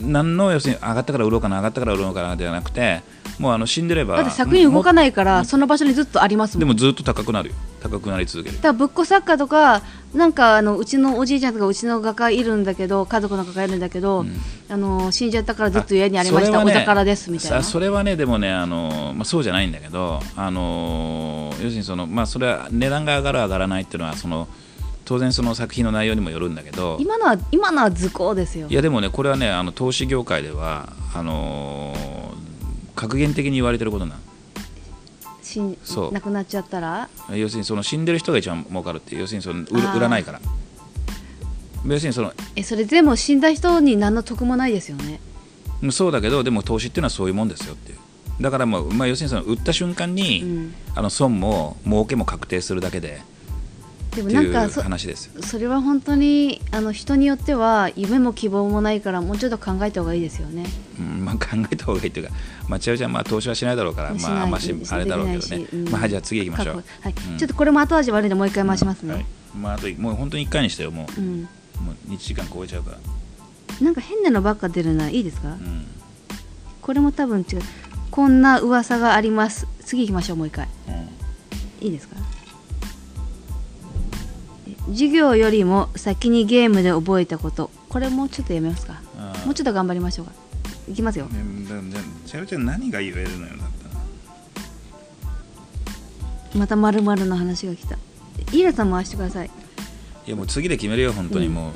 何の要するに上がったから売ろうかな上がったから売ろうかなじゃなくてもうあの死んでればだって作品動かないからその場所にずっとありますもん。でもずっと高くなるよ。高くなり続ける。だからぶっこ作家とかなんかあのうちのおじいちゃんとかうちの画家いるんだけど家族の画家いるんだけど、うん。あの死んじゃったからずっと家にありました、ねお宝ですみたいなさそれはねでもねあの、まあ、そうじゃないんだけどあの要するにその、まあ、それは値段が上がる上がらないっていうのはその当然その作品の内容にもよるんだけど今のは今のは図工ですよ。いやでもねこれはねあの投資業界ではあの格言的に言われてることな死んそう。亡くなっちゃったら？要するにその死んでる人が一番儲かるっていう。要するにその売売らないから。要するにそのえそれ全部死んだ人に何の得もないですよね。うんそうだけどでも投資っていうのはそういうもんですよっていう。だからもう、まあ、要するにその売った瞬間に、うん。あの損も儲けも確定するだけででもっていうなんかそ話ですよ。それは本当にあの人によっては夢も希望もないからもうちょっと考えた方がいいですよね。うんまあ、考えた方がいいというか、まあ、千代ちゃん、まあ、投資はしないだろうから、まあ、あんましあれだろうけどね。うん、まあ、じゃあ次行きましょう。はい。うん。ちょっとこれも後味悪いんでもう一回回しますね、はい。まあ、あともう本当に1回にしてよ、もう。うん、もう1時間超えちゃうから。なんか変なのばっか出るな。いいですか、うん。これも多分違う。こんな噂があります。次行きましょうもう一回。うん。いいですか？え授業よりも先にゲームで覚えたこと。これもうちょっとやめますか。もうちょっと頑張りましょうか。いきますよ。じゃあちゃん何が言えるのよだったらまたまるの話が来た。イーラさん回してください。いやもう次で決めるよ本当にも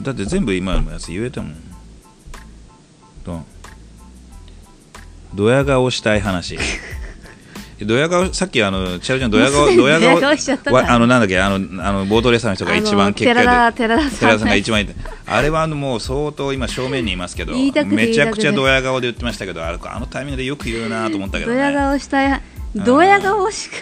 う、だって全部今のやつ言えたもん。どんドヤ顔したい話 ドヤ顔さっきあの千代ちゃんドヤ顔 ドヤ顔あのなんだっけあのあのボートレーサーの人が一番結果で寺田さん。が一番いいあれはもう相当今正面にいますけどめちゃくちゃドヤ顔で言ってましたけどあれあのタイミングでよく言うなと思ったけどねドヤ顔したい。ドヤ顔しか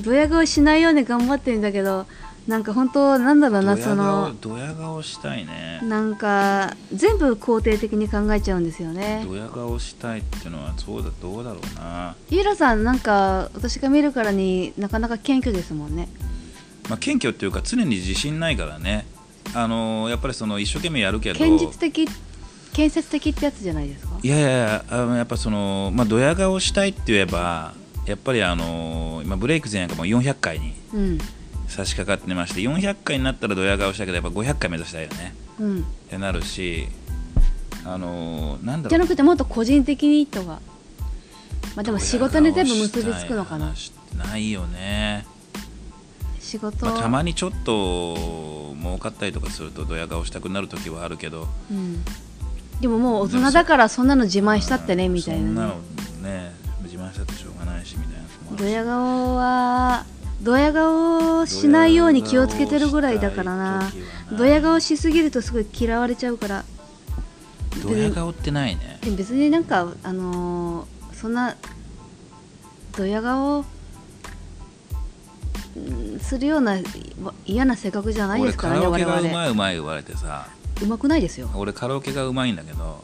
ドヤ顔しないように頑張ってるんだけどなんか本当なんだろうなそのドヤ顔したいね。なんか全部肯定的に考えちゃうんですよね。ドヤ顔したいっていうのはそうだどうだろうな。イーラさんなんか私が見るからになかなか謙虚ですもんね。まあ、謙虚っていうか常に自信ないからね、あのーやっぱりその一生懸命やるけど。堅実的建設的ってやつじゃないですか？いやいやあのやっぱその、まあ、ドヤ顔したいって言えばやっぱりあのー今ブレイク前なんかもう400回にうん差し掛かってまして400回になったらドヤ顔したけどやっぱ500回目指したいよね。うん。ってなるしあのーなんだじゃろうなくてもっと個人的にとか。まあでも仕事に全部結びつくのかな。ないよね、仕事、まあ、たまにちょっと儲かったりとかするとドヤ顔したくなる時はあるけど。うん、でももう大人だからそんなの自慢したってねみたいそんなな、のね、ね自慢したってしょうがないしみたいなドヤ顔はドヤ顔しないように気をつけてるぐらいだからな。ドヤ顔しすぎるとすごい嫌われちゃうから。ドヤ顔ってないね。別になんかあのーそんなドヤ顔うんするようなわ嫌な性格じゃないで俺すからねカラオケがう我々。まいうまい言われてさ。うまくないですよ。俺カラオケがうまいんだけど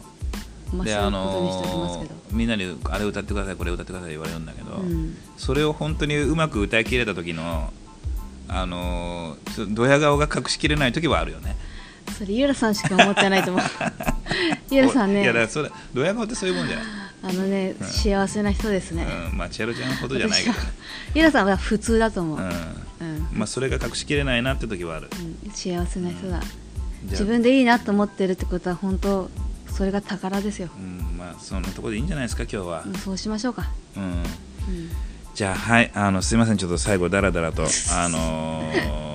まあ、であのけど、みんなにあれ歌ってくださいこれ歌ってください言われるんだけど、うん。それを本当にうまく歌い切れた時のあのちょっとドヤ顔が隠しきれない時はあるよね。それゆらさんしか思ってないと思う。ゆらさんいやだそれドヤ顔ってそういうもんじゃない、あのね、幸せな人ですね、うん、まあ千春ちゃんほどじゃないけどね、ゆらさんは普通だと思う、ううん。んまあ、それが隠しきれないなって時はある。うん。幸せな人だ、自分でいいなと思ってるってことは本当それが宝ですよ、うんまあそんなところでいいんじゃないですか今日は、うんそうしましょうか、うん、うんじゃあはいあのすいませんちょっと最後だらだらとあのー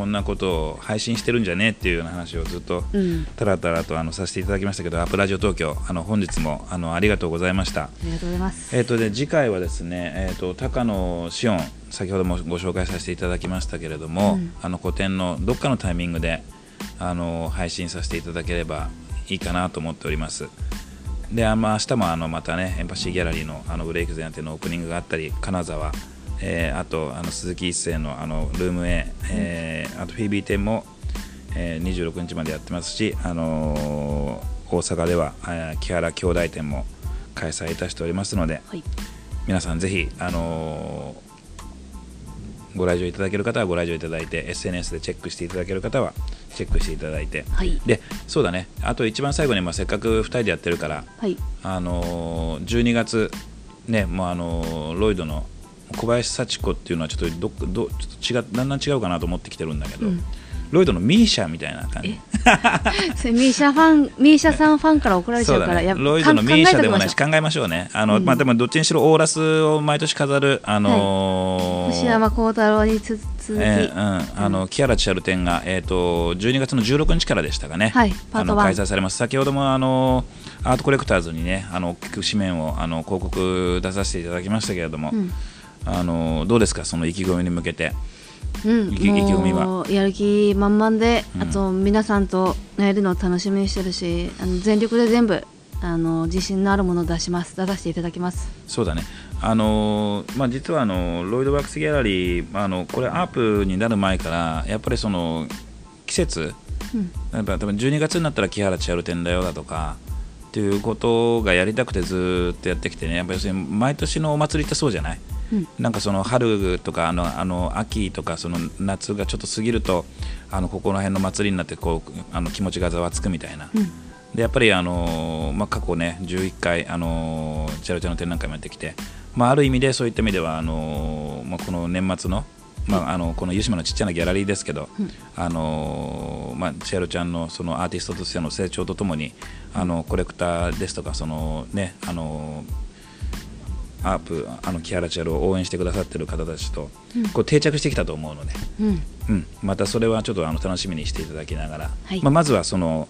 こんなことを配信してるんじゃねえっていうような話をずっとうん、たらたらとあのさせていただきましたけどアップラジオ東京あの本日もあのありがとうございました。ありがとうございます、えっ、とで次回はですね、えー、と高野紫音先ほどもご紹介させていただきましたけれども、うん。あの個展のどっかのタイミングであの配信させていただければいいかなと思っております。であまあ明日もあのまたねエンパシーギャラリーのあのブレイク前提のオープニングがあったり金沢えーあとあの鈴木一世のあのルーム A、えーあとフィービー店も、えー26日までやってますし、あのー大阪ではえー木原兄弟店も開催いたしておりますのではい。皆さんぜひ、あのーご来場いただける方はご来場いただいて SNS でチェックしていただける方はチェックしていただいて。はい。でそうだね。あと一番最後に、まあ、せっかく2人でやってるからはい。あのー12月ねもうあのーロイドの小林幸子っていうのはちょっとどっどちょっと違うだんだん違うかなと思ってきてるんだけど、うんロイドのミーシャみたいな感じ。それミーシャファンミーシャさんファンから怒られちゃうからやロイドのミーシャでもないし考考えましょうね。あの、うん。まあでもどっちにしろオーラスを毎年飾るあのー星山幸太郎につ続き、えーうん、あのキアラチャル展が、えー、と12月の16日からでしたかね、はいパート1あの開催されます。先ほどもあのアートコレクターズにねあの大きく紙面をあの広告出させていただきましたけれども、うん。あのどうですか？その意気込みに向けてうん、意気込みは。やる気満々で、うん。あと皆さんとやるのを楽しみにしてるしあの全力で全部あの自信のあるものを出します。出させていただきます。そうだね。あのまあ、実はあのロイドワークスギャラリーあのこれアープになる前からやっぱりその季節うん。やっぱ多分12月になったら木原千春展だよだとかっていうことがやりたくてずーっとやってきてねやっぱり要するに毎年のお祭りってそうじゃない？うんなんかその春とかあのあの秋とかその夏がちょっと過ぎるとあのここの辺の祭りになってこうあの気持ちがざわつくみたいな、うん。でやっぱりあの、まあ、過去ね11回あのチャルチャの展覧会もやってきて、まあ、ある意味でそういった意味ではあの、まあ、この年末の,、まあ、あのこの湯島のちっちゃなギャラリーですけど、うん。あのまあ、チャルちゃんのそのアーティストとしての成長とともにあのコレクターですとかそのねあのアープあのキアラチャルを応援してくださってる方たちと、うん。こう定着してきたと思うので、うん。うん、またそれはちょっとあの楽しみにしていただきながら、はい。まあ、まずはその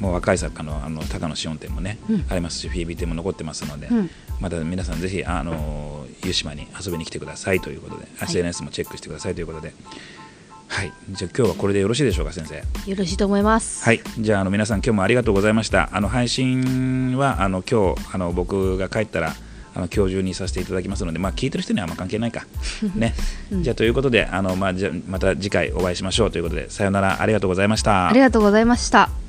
もう若い作家のあの高野紫音展もね、うん。ありますしフィービー展も残ってますので、うん。また皆さんぜひあの湯島に遊びに来てくださいということで、い。SNS もチェックしてくださいということで。はい。じゃあ今日はこれでよろしいでしょうか先生。よろしいと思います。はい。じゃああの皆さん今日もありがとうございました。あの配信はあの今日あの僕が帰ったらあの今日中にさせていただきますので、まあ、聞いてる人にはあんま関係ないか。ね。じゃあということであの、まあ、じゃあまた次回お会いしましょうということでさよなら。ありがとうございました。ありがとうございました